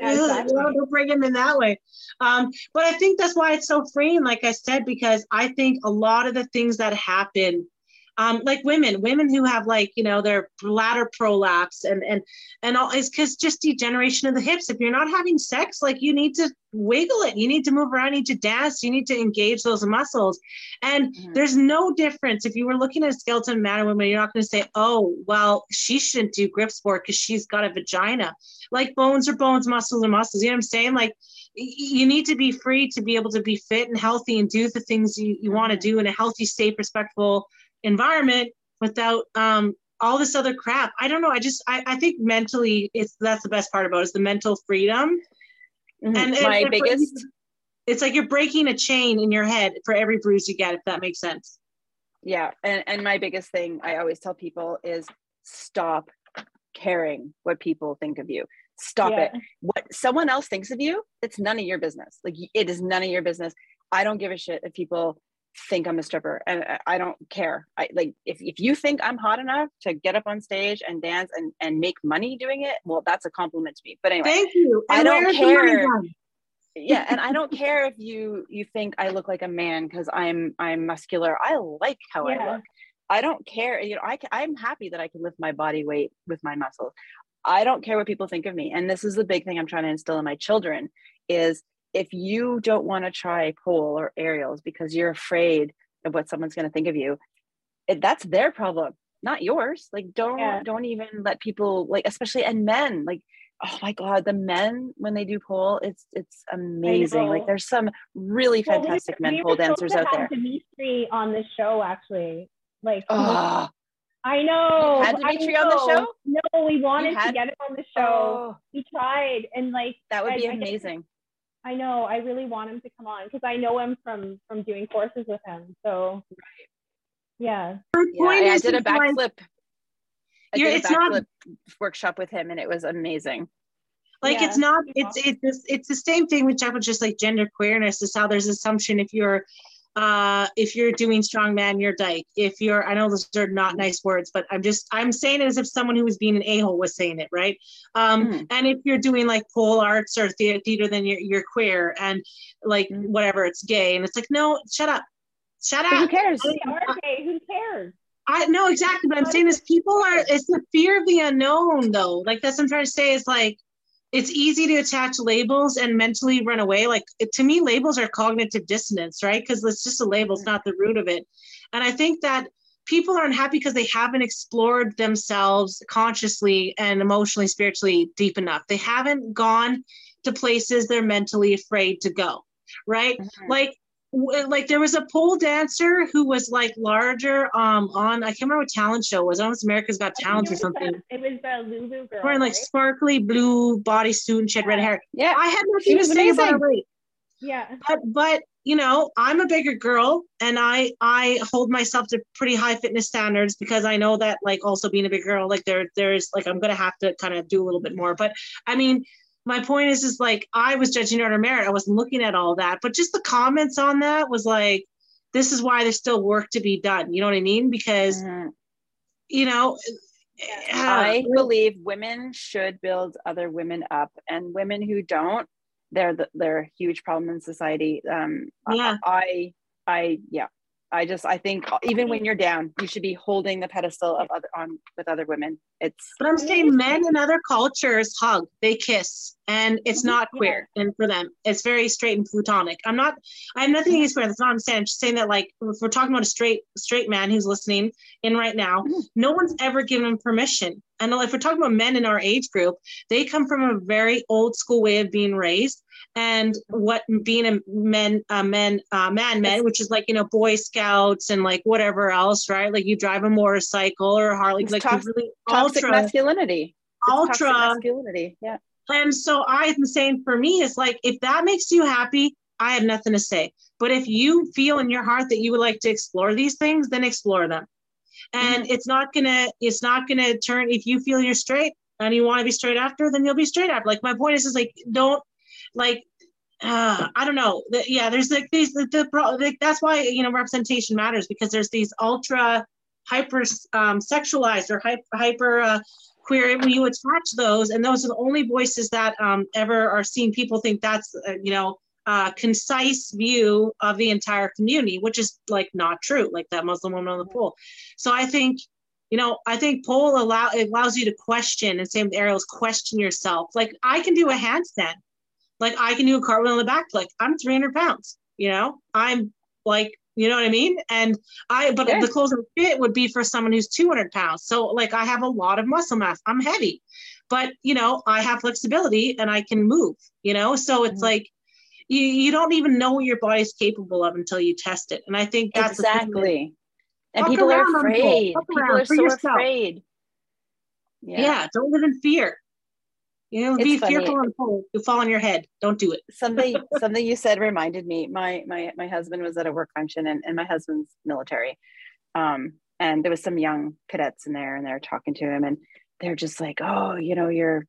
exactly. don't bring them in that way um, but i think that's why it's so freeing like i said because i think a lot of the things that happen um, like women, women who have like you know their bladder prolapse and and and all is because just degeneration of the hips. If you're not having sex, like you need to wiggle it, you need to move around, you need to dance, you need to engage those muscles. And mm-hmm. there's no difference if you were looking at a skeleton man or woman. You're not going to say, oh well, she shouldn't do grip sport because she's got a vagina. Like bones are bones, muscles are muscles. You know what I'm saying? Like you need to be free to be able to be fit and healthy and do the things you, you want to mm-hmm. do in a healthy, safe, respectful environment without um, all this other crap. I don't know. I just I, I think mentally it's that's the best part about it is the mental freedom. Mm-hmm. And my biggest it's like you're breaking a chain in your head for every bruise you get, if that makes sense. Yeah. And and my biggest thing I always tell people is stop caring what people think of you. Stop yeah. it. What someone else thinks of you, it's none of your business. Like it is none of your business. I don't give a shit if people think I'm a stripper and I don't care. I like if, if you think I'm hot enough to get up on stage and dance and, and make money doing it, well, that's a compliment to me. But anyway, thank you. And I don't care. yeah, and I don't care if you you think I look like a man because I'm I'm muscular. I like how yeah. I look. I don't care. You know, I I'm happy that I can lift my body weight with my muscles. I don't care what people think of me. And this is the big thing I'm trying to instill in my children is if you don't want to try pole or aerials because you're afraid of what someone's going to think of you it, that's their problem not yours like don't yeah. don't even let people like especially and men like oh my god the men when they do pole it's it's amazing like there's some really fantastic well, we, men pole dancers out there dimitri on the show actually like oh. I know. You had Dimitri on the show? No, we wanted had... to get it on the show. Oh. We tried, and like that would be I, amazing. I know. I really want him to come on because I know him from from doing courses with him. So, yeah. yeah I did a backflip. I did a backflip workshop with him, and it was amazing. Like yeah. it's not. It's it's it's the same thing with just like gender queerness. Is how there's assumption if you're uh, if you're doing strongman, you're dyke. If you're, I know those are not nice words, but I'm just, I'm saying it as if someone who was being an a-hole was saying it, right? Um, mm. And if you're doing like pole arts or theater, then you're, you're queer and like mm. whatever, it's gay. And it's like, no, shut up, shut up. Who cares? Okay, who cares? I know exactly, but I'm saying is people are, it's the fear of the unknown though. Like that's what I'm trying to say is like, it's easy to attach labels and mentally run away. Like to me, labels are cognitive dissonance, right? Because it's just a label, it's not the root of it. And I think that people are unhappy because they haven't explored themselves consciously and emotionally, spiritually deep enough. They haven't gone to places they're mentally afraid to go, right? Mm-hmm. Like like there was a pole dancer who was like larger um on I can't remember what talent show was. I was America's Got Talent or something. It was the Lulu girl. Wearing like right? sparkly blue bodysuit and she had red hair. Yeah, I had nothing to say about her Yeah, but but you know I'm a bigger girl and I I hold myself to pretty high fitness standards because I know that like also being a big girl like there there's like I'm gonna have to kind of do a little bit more. But I mean my point is is like I was judging her on her merit. I wasn't looking at all that, but just the comments on that was like, this is why there's still work to be done. You know what I mean? Because mm-hmm. you know, uh, I believe women should build other women up, and women who don't, they're the, they're a huge problem in society. Um, yeah, I, I, yeah, I just I think even when you're down, you should be holding the pedestal of other on with other women. It's but I'm saying men in other cultures hug, they kiss, and it's mm-hmm. not queer. Yeah. And for them, it's very straight and platonic. I'm not I have nothing against queer. That's not what I'm saying. I'm just saying that like if we're talking about a straight straight man who's listening in right now, mm-hmm. no one's ever given him permission. And if we're talking about men in our age group, they come from a very old school way of being raised and what being a men uh, men uh, man men which is like you know boy scouts and like whatever else right like you drive a motorcycle or a harley it's like toxic, really toxic ultra masculinity it's ultra masculinity yeah and so i'm saying for me it's like if that makes you happy i have nothing to say but if you feel in your heart that you would like to explore these things then explore them and mm-hmm. it's not gonna it's not gonna turn if you feel you're straight and you want to be straight after then you'll be straight after like my point is is like don't like uh, I don't know. The, yeah, there's like these the, the, that's why you know representation matters because there's these ultra hyper um, sexualized or hyper, hyper uh, queer when you attach those and those are the only voices that um, ever are seen people think that's uh, you know uh, concise view of the entire community which is like not true like that muslim woman on the pole so i think you know i think pole allow it allows you to question and same with aerials question yourself. Like i can do a handstand. Like I can do a cartwheel in the back. Like I'm 300 pounds, you know, I'm like, you know what I mean? And I, but the clothes that fit would be for someone who's 200 pounds. So like I have a lot of muscle mass. I'm heavy, but you know, I have flexibility and I can move, you know? So it's mm-hmm. like, you, you don't even know what your body's capable of until you test it. And I think that's exactly. And people are afraid. People are so yourself. afraid. Yeah. yeah. Don't live in fear. You know, it's be funny. fearful and cold. You fall on your head. Don't do it. something something you said reminded me. My my my husband was at a work function and, and my husband's military. Um, and there was some young cadets in there and they're talking to him and they're just like, oh, you know, you're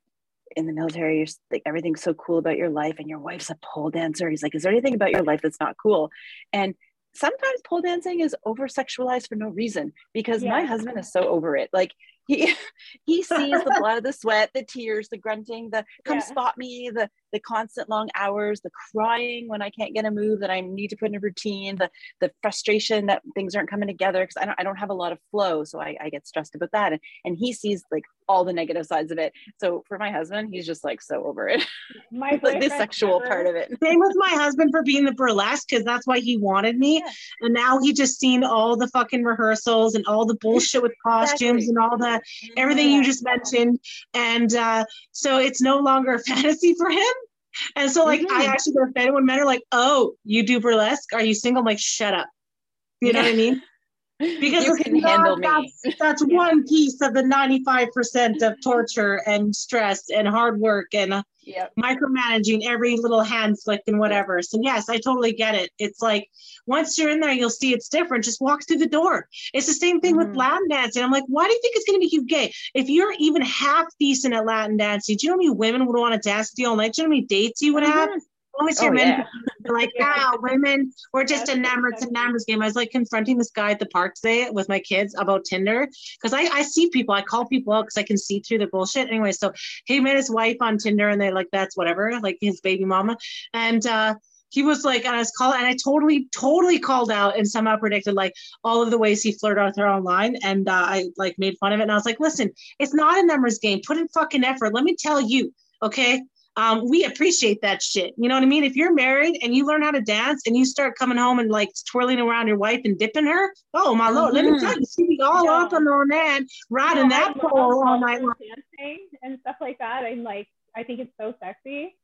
in the military, you're like everything's so cool about your life, and your wife's a pole dancer. He's like, is there anything about your life that's not cool? And sometimes pole dancing is over sexualized for no reason because yeah. my husband is so over it. Like he he sees the blood, the sweat, the tears, the grunting, the come yeah. spot me, the the constant long hours, the crying when I can't get a move that I need to put in a routine, the the frustration that things aren't coming together because I don't I don't have a lot of flow, so I, I get stressed about that. And and he sees like all the negative sides of it. So for my husband, he's just like so over it. My like the sexual ever. part of it. Same with my husband for being the burlesque because that's why he wanted me. Yeah. And now he just seen all the fucking rehearsals and all the bullshit with costumes exactly. and all the everything you just mentioned. And uh, so it's no longer a fantasy for him. And so like mm-hmm. I actually get offended when men are like, oh, you do burlesque? Are you single? I'm like, shut up. You know what I mean? Because you can handle me. That's, that's one piece of the 95% of torture and stress and hard work and yep. micromanaging every little hand flick and whatever. So yes, I totally get it. It's like once you're in there, you'll see it's different. Just walk through the door. It's the same thing mm-hmm. with Latin dancing. I'm like, why do you think it's going to make you gay? If you're even half decent at Latin dancing, do you know how many women would want to dance with you all night? Do you know how many dates you would have? Mm-hmm always hear oh, men yeah. like, wow women, we're just enamored. It's a numbers game. I was like confronting this guy at the park today with my kids about Tinder because I, I see people, I call people out because I can see through the bullshit. Anyway, so he met his wife on Tinder and they're like, that's whatever, like his baby mama. And, uh, he was like, and I was calling, and I totally, totally called out and somehow predicted like all of the ways he flirted with her online. And uh, I like made fun of it. And I was like, listen, it's not a numbers game. Put in fucking effort. Let me tell you, okay? Um, we appreciate that shit. You know what I mean? If you're married and you learn how to dance and you start coming home and like twirling around your wife and dipping her, oh my lord, mm-hmm. let me mm-hmm. tell you, she be all yeah. up on that, riding that pole all night long. Dancing and stuff like that. I'm like, I think it's so sexy.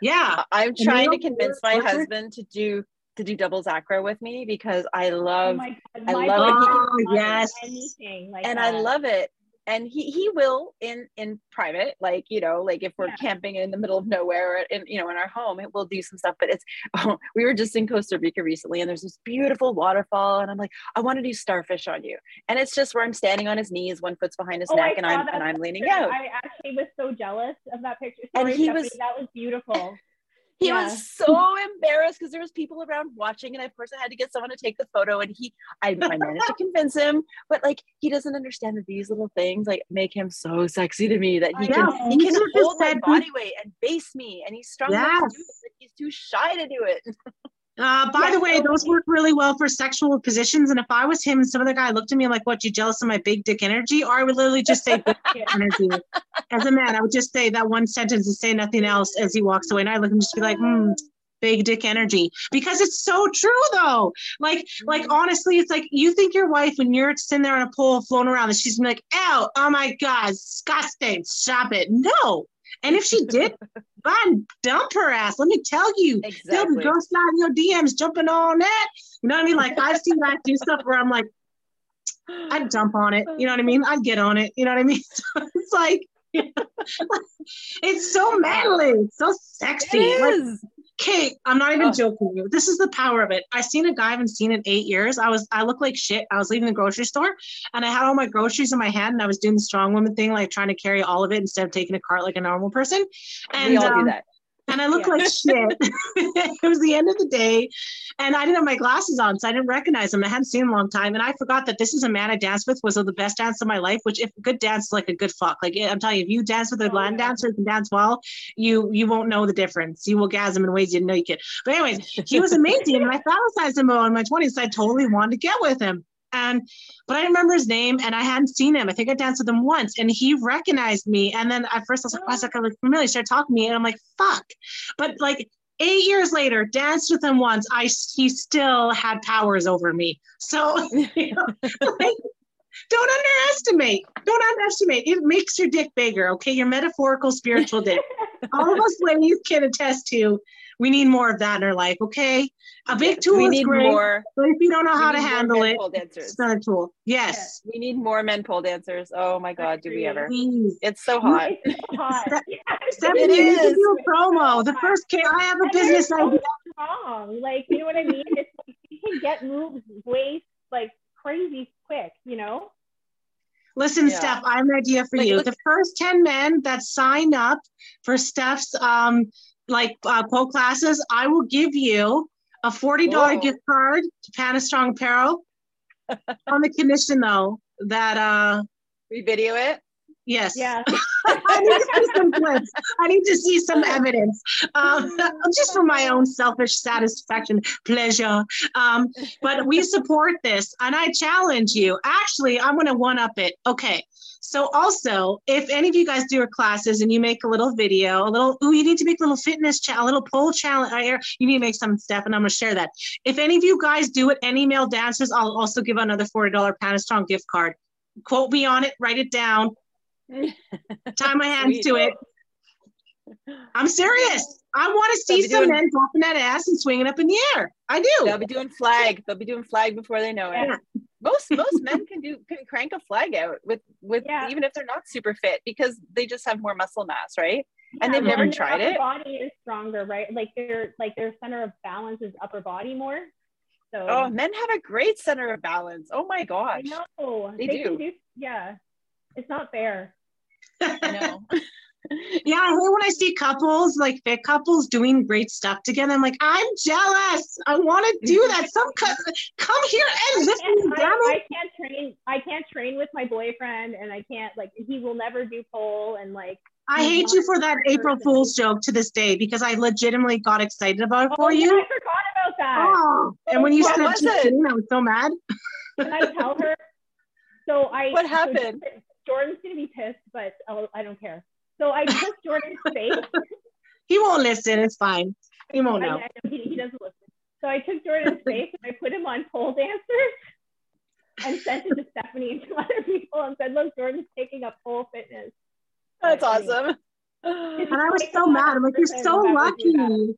Yeah. I'm trying to convince my husband to do to do doubles acro with me because I love oh God, I love it. Oh, yes. Anything like and that. I love it and he he will in in private like you know like if we're yeah. camping in the middle of nowhere in you know in our home it will do some stuff but it's oh, we were just in costa rica recently and there's this beautiful waterfall and i'm like i want to do starfish on you. And it's just where i'm standing on his knees one foot's behind his oh, neck and i'm and i'm leaning out. I actually was so jealous of that picture. Sorry, and he Stephanie, was that was beautiful he yeah. was so embarrassed because there was people around watching and of course i had to get someone to take the photo and he I, I managed to convince him but like he doesn't understand that these little things like make him so sexy to me that he can he can hold my body weight and base me and he's strong yeah. enough to do it, but he's too shy to do it Uh, by the way, those work really well for sexual positions. And if I was him and some other guy looked at me like, "What? You jealous of my big dick energy?" Or I would literally just say "big dick energy. As a man, I would just say that one sentence and say nothing else as he walks away. And I look and just be like, "Hmm, big dick energy," because it's so true though. Like, like honestly, it's like you think your wife when you're sitting there on a pole floating around, and she's like, "Ow, oh my god, disgusting! Stop it!" No. And if she did, fine, dump her ass. Let me tell you, Exactly. girls sliding your DMs, jumping on that. You know what I mean? Like I've seen guys do stuff where I'm like, I'd jump on it. You know what I mean? I'd get on it. You know what I mean? So it's like, it's so manly, so sexy. It Like, is. Kate, I'm not even Oh. joking you. This is the power of it. I seen a guy I haven't seen in eight years. I was I looked like shit. I was leaving the grocery store and I had all my groceries in my hand and I was doing the strong woman thing, like trying to carry all of it instead of taking a cart like a normal person. And we all um, do that. And I looked Yeah. like shit. it was the end of the day, and I didn't have my glasses on, so I didn't recognize him. I hadn't seen him in a long time, and I forgot that this is a man I danced with was the best dance of my life. Which, if a good dance is like a good fuck, like I'm telling you, if you dance with a Oh, Latin yeah. dancer who can dance well, you you won't know the difference. You will gasm in ways you didn't know you could. But anyways, he was amazing, and I fantasized him in my 20s. So I totally wanted to get with him. And but I remember his name and I hadn't seen him. I think I danced with him once and he recognized me. And then at first I was like, why oh. is that look familiar? He started talking to me and I'm like, fuck. But like eight years later, danced with him once. I he still had powers over me. So you know, like, don't underestimate. Don't underestimate. It makes your dick bigger. Okay, your metaphorical spiritual dick. All of us ladies can attest to. We need more of that in our life. Okay, a big tool we is need great, more. but if you don't know how to handle it, pole it's dancers. another tool. Yes, We need more men pole dancers. Oh my god, do we ever? please. It's so hot. It's so hot. Yeah, Stephanie, It you need do a promo. The first case, I have a And business so idea. strong. Like, you know what I mean? It's like you can get moves way like crazy quick, you know? Listen, Yeah. Steph, I have an idea for Like, you. the first 10 men that sign up for Steph's um like uh, pole classes, I will give you a $40 gift card to Panastrong Apparel on the condition though that uh We video it. yes. Yeah. I need to see some clips. I need to see some evidence. Um, just for my own selfish satisfaction, pleasure. Um, but we support this, and I challenge you. Actually, I'm going to one up it. Okay. So also, if any of you guys do your classes and you make a little video, a little, oh, you need to make a little fitness challenge, a little pole challenge. You need to make some stuff, and I'm going to share that. If any of you guys do it, any male dancers, I'll also give another $40 Panastrong gift card. Quote me on it, write it down, tie my hands to it. I'm serious. I want to see some doing- men dropping that ass and swinging up in the air. I do. They'll be doing flag. They'll be doing flag before they know it. Yeah. Most most men can do can crank a flag out with with Yeah. even if they're not super fit because they just have more muscle mass, right? And Yeah, they've never tried it? Body is stronger, right? Like their like their center of balance is upper body more. So Oh, men have a great center of balance. Oh my gosh. know They can do. Yeah, it's not fair. I know. Yeah, I hate when I see couples, like fit couples, doing great stuff together. I'm like, I'm jealous. I want to mm-hmm. do that. Some co- come here and lift me, I. I can't train. I can't train with my boyfriend, and I can't like he will never do pole and like. I hate you for that April Fool's joke to this day because I legitimately got excited about it for oh, yeah, you. I forgot about that. Oh, and when you What said was just it? I was so mad. Can I tell her? So I. What so happened? Jordan's gonna be pissed, but I'll, I don't care. So I took Jordan's face. He won't listen. It's fine. He won't know. I know he, he doesn't listen. So I took Jordan's face and I put him on pole dancers and sent it to Stephanie and to other people and said, "Look, Jordan's taking up pole fitness." That's But awesome. And I was so mad. I'm like, you're so lucky.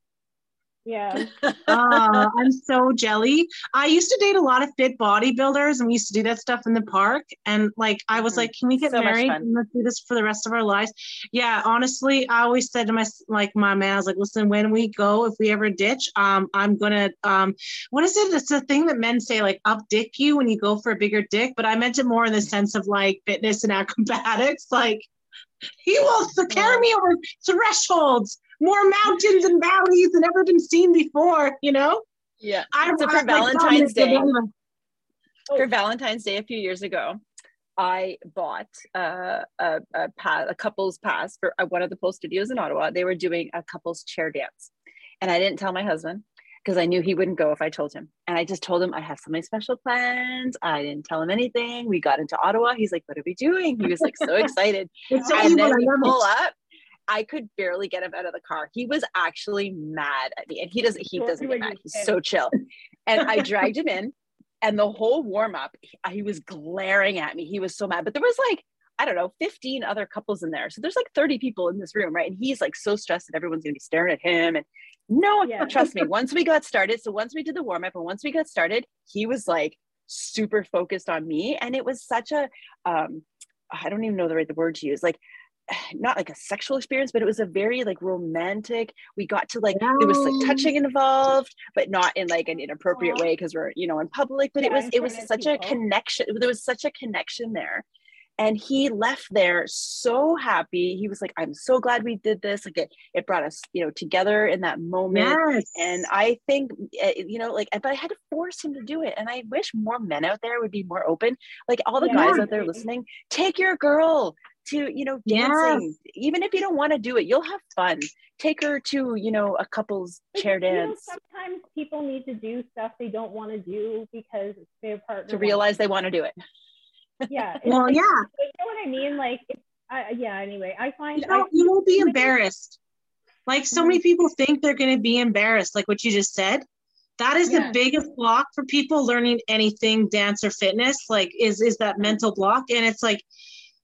Yeah. oh, I'm so jelly. I used to date a lot of fit bodybuilders and we used to do that stuff in the park. And like, I was Mhm. like, can we get So married and let's do this for the rest of our lives? Yeah, honestly, I always said to my, like my man, I was like, listen, when we go, if we ever ditch, um, I'm gonna, um, what is it? It's a thing that men say, like up dick you when you go for a bigger dick. But I meant it more in the sense of like fitness and acrobatics. Like he will carry me over thresholds, more mountains and valleys than ever been seen before, you know? Yeah. I So for I- Valentine's Day- Dominic. For Valentine's Day a few years ago, I bought uh, a a, pa- a couple's pass for uh, one of the pole studios in Ottawa. They were doing a couple's chair dance, and I didn't tell my husband. because I knew he wouldn't go if I told him. And I just told him I have so many special plans. I didn't tell him anything. We got into Ottawa. He's like, "What are we doing?" He was like so excited. It's so and evil. then we pull up. I could barely get him out of the car. He was actually mad at me, and he doesn't. He doesn't get mad. He's so chill. And I dragged him in, and the whole warm up, he, he was glaring at me. He was so mad. But there was like I don't know, 15 other couples in there. So there's like 30 people in this room, right? And he's like so stressed that everyone's gonna be staring at him. And no, Yeah. trust me, once we got started, so once we did the warm up and once we got started, he was like super focused on me. And it was such a um, I don't even know the right the word to use, like not like a sexual experience, but it was a very like romantic. We got to like it was like touching involved, but not in like an inappropriate way because we're you know in public. But it was it was such a connection. There was such a connection there and he left there so happy he was like i'm so glad we did this like it, it brought us you know together in that moment Yes. and i think uh, you know like but i had to force him to do it and i wish more men out there would be more open like all the Yeah, guys out there listening take your girl to you know Yes. dancing even if you don't want to do it you'll have fun take her to you know a couple's chair Because, you know, dance sometimes people need to do stuff they don't want to do because their partner to realize they want to do it Yeah. Well, like- yeah. You know what I mean? Like, it's, I, yeah. Anyway, I find You I, know, you won't be embarrassed. Like so many mm-hmm. people think they're going to be embarrassed, like what you just said. That is Yeah. the biggest block for people learning anything dance or fitness. Like, is is that mental block? And it's like,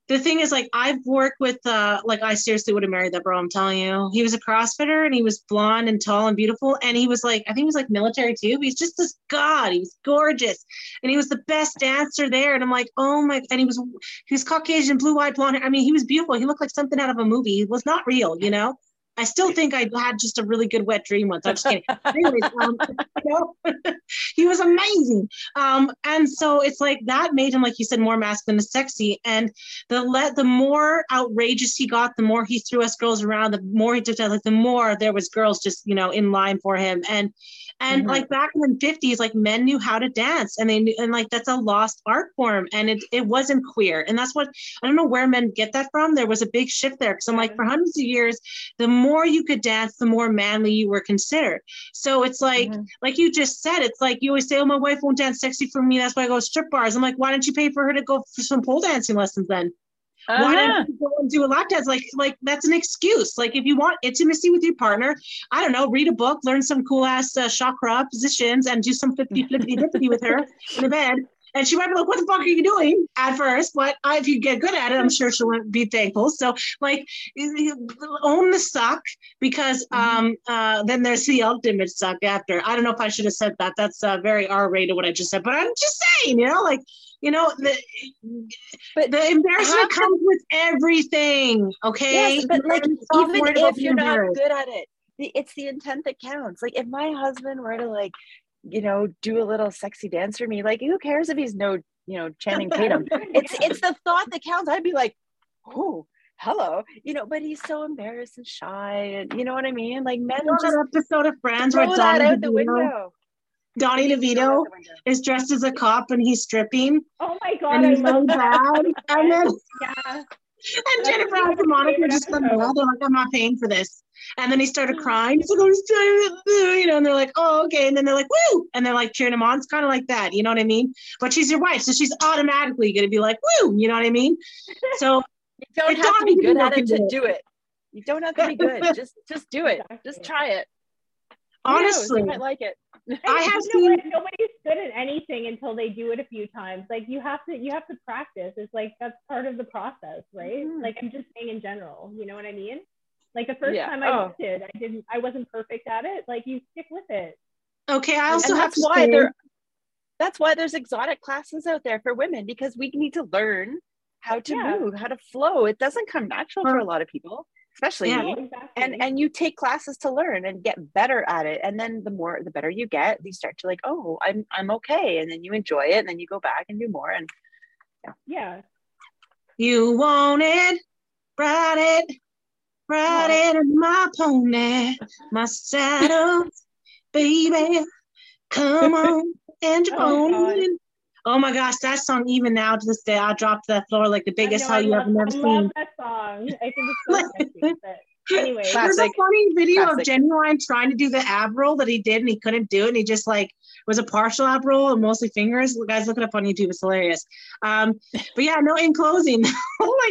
the thing is, like, I've worked with, uh, like, I seriously would have married that bro. I'm telling you, he was a CrossFitter and he was blonde and tall and beautiful, and he was like, I think he was like military too. He's just this god. He was gorgeous, and he was the best dancer there. And I'm like, oh my! And he was he was Caucasian, blue eyed, blonde. I mean, he was beautiful. He looked like something out of a movie. He was not real, you know. I still think I had just a really good wet dream once. I'm just kidding. Anyways, um, you know, he was amazing. Um, and so it's like that made him, like you said, more masculine and sexy. And the let the more outrageous he got, the more he threw us girls around, the more he took that, like the more there was girls just, you know, in line for him. And and Mhm. like back in the 50s, like men knew how to dance and they knew and like that's a lost art form. And it it wasn't queer. And that's what I don't know where men get that from. There was a big shift there. Because I'm like, for hundreds of years, the more you could dance, the more manly you were considered. So it's like, Mhm. like you just said, it's like you always say, "Oh, my wife won't dance sexy for me. That's why I go to strip bars." I'm like, why don't you pay for her to go for some pole dancing lessons then? Why Uh-huh. don't you go and do a lap dance? Like, like that's an excuse. Like, if you want intimacy with your partner, I don't know, read a book, learn some cool ass uh, chakra positions, and do some flippity flippity flippity with her in the bed. And she might be like, "What the fuck are you doing?" At first, but if you get good at it, I'm sure she'll be thankful. So, like, own the suck because um uh then there's the ultimate suck after. I don't know if I should have said that. That's uh, very R-rated what I just said, but I'm just saying, you know, like. You know, the, But the embarrassment the- comes with everything. Okay. Yes, but like even if you're not good at it, it's the intent that counts. Like if my husband were to like, you know, do a little sexy dance for me, like who cares if he's no, you know, Channing Tatum? it's it's the thought that counts. I'd be like, oh, hello, you know, but he's so embarrassed and shy, and you know what I mean? Like men You know just episode of Friends where Donnie out the window. Donnie DeVito out the window. is dressed as a cop and he's stripping oh my god, and he's so love bad. And then Yeah. And Jennifer and Monica just come episode. They're like, I'm not paying for this. And then he started crying. He's like, I'm just trying to, uh, you know, and they're like, oh, okay. And then they're like, woo. And they're like cheering him on. It's kind of like that. You know what I mean? But she's your wife. So she's automatically going to be like, woo. You know what I mean? So You don't have to be good at it to do it. You don't have to be good. Just just do it. Just try it. Honestly, you might like it. I have you know seen- Nobody's good at anything until they do it a few times. Like you have to, you have to practice. It's like that's part of the process, right? Mhm. Like I'm just saying in general. You know what I mean? Like the first Yeah. time I Oh. did, I didn't, I wasn't perfect at it. Like you stick with it. okay. I also and have that's to why say, there that's why there's exotic classes out there for women because we need to learn how to Yeah. move how to flow it doesn't come natural for a lot of people especially Yeah. me Oh, exactly. and and you take classes to learn and get better at it and then the more the better you get you start to like oh i'm i'm okay and then you enjoy it and then you go back and do more and yeah. yeah you want it, ride it, ride it in my pony, my saddle, baby. Come on and jump Oh, on God. in. Oh my gosh, that song even now to this day, I drop to that floor like the biggest I know, hell I you love, have never I seen. love that song. I think it's so sexy. But Anyway, there's a funny video Classic. of Ginuwine trying to do the ab roll that he did and he couldn't do it. And he just like was a partial ab roll and mostly fingers. Guys, look it up on YouTube. It's hilarious. Um, but yeah, no, in closing, like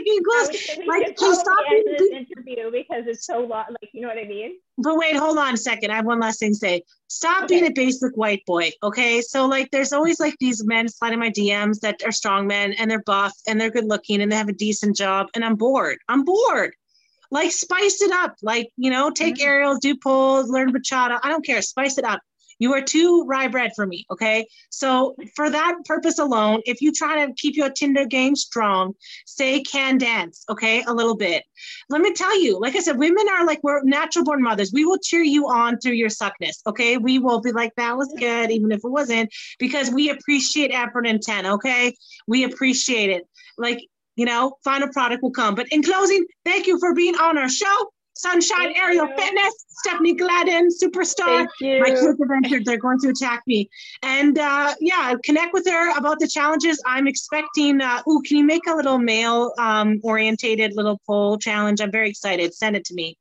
in I closing, like, to can you stop being this interview because it's so long. Like, you know what I mean? but wait, hold on a second. I have one last thing to say. Stop being a basic white boy. Okay. So like there's always like these men sliding my DMs that are strong men and they're buff and they're good looking and they have a decent job. And I'm bored. I'm bored. Like spice it up. Like, you know, take Mhm. aerials, do pulls, learn bachata. I don't care. Spice it up. You are too rye bread for me. Okay. So for that purpose alone, if you try to keep your Tinder game strong, say can dance, okay, a little bit let me tell you, like I said, women are like we're natural born mothers. We will cheer you on through your suckness. Okay. We will be like, that was good, even if it wasn't, because we appreciate effort and intent. Okay. We appreciate it. Like, you know, final product will come. But in closing, thank you for being on our show. Sunshine Thank Aerial you. Fitness, Stephanie Gladden, superstar. Thank My you. kids have entered. They're going to attack me. And uh, yeah, connect with her about the challenges. I'm expecting. Uh, ooh, can you make a little male um, orientated little pole challenge? I'm very excited. Send it to me.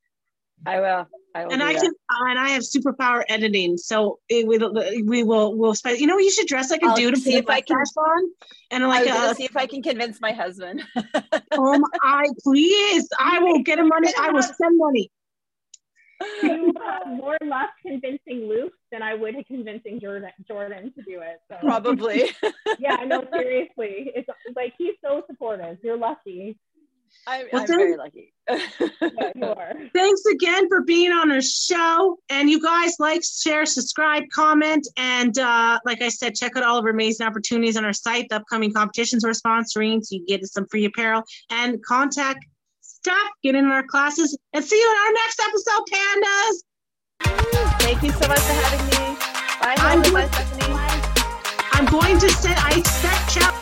I will. I will. And I that. can. And I have superpower editing, so it, we we will we'll. Spe- you know, you should dress like a I'll dude and see if I can- mustache on, and I like was gonna a see if I can convince my husband. oh my, I please, I will get him money. I will send money. You have more luck convincing Luke than I would convincing Jordan Jordan to do it. So Probably. yeah, no, seriously. It's like he's so supportive. You're lucky. I, Well, I'm then- very lucky. Yeah, you are. Thanks again for being on our show. And you guys like, share, subscribe, comment. And uh, like I said, check out all of our amazing opportunities on our site. The upcoming competitions we're sponsoring, so you get some free apparel and contact stuff. Get in our classes and see you in our next episode, pandas. Thank you so much for having me. Bye, I'm Helen. Bye. Stephanie. I'm going to say, I expect chat.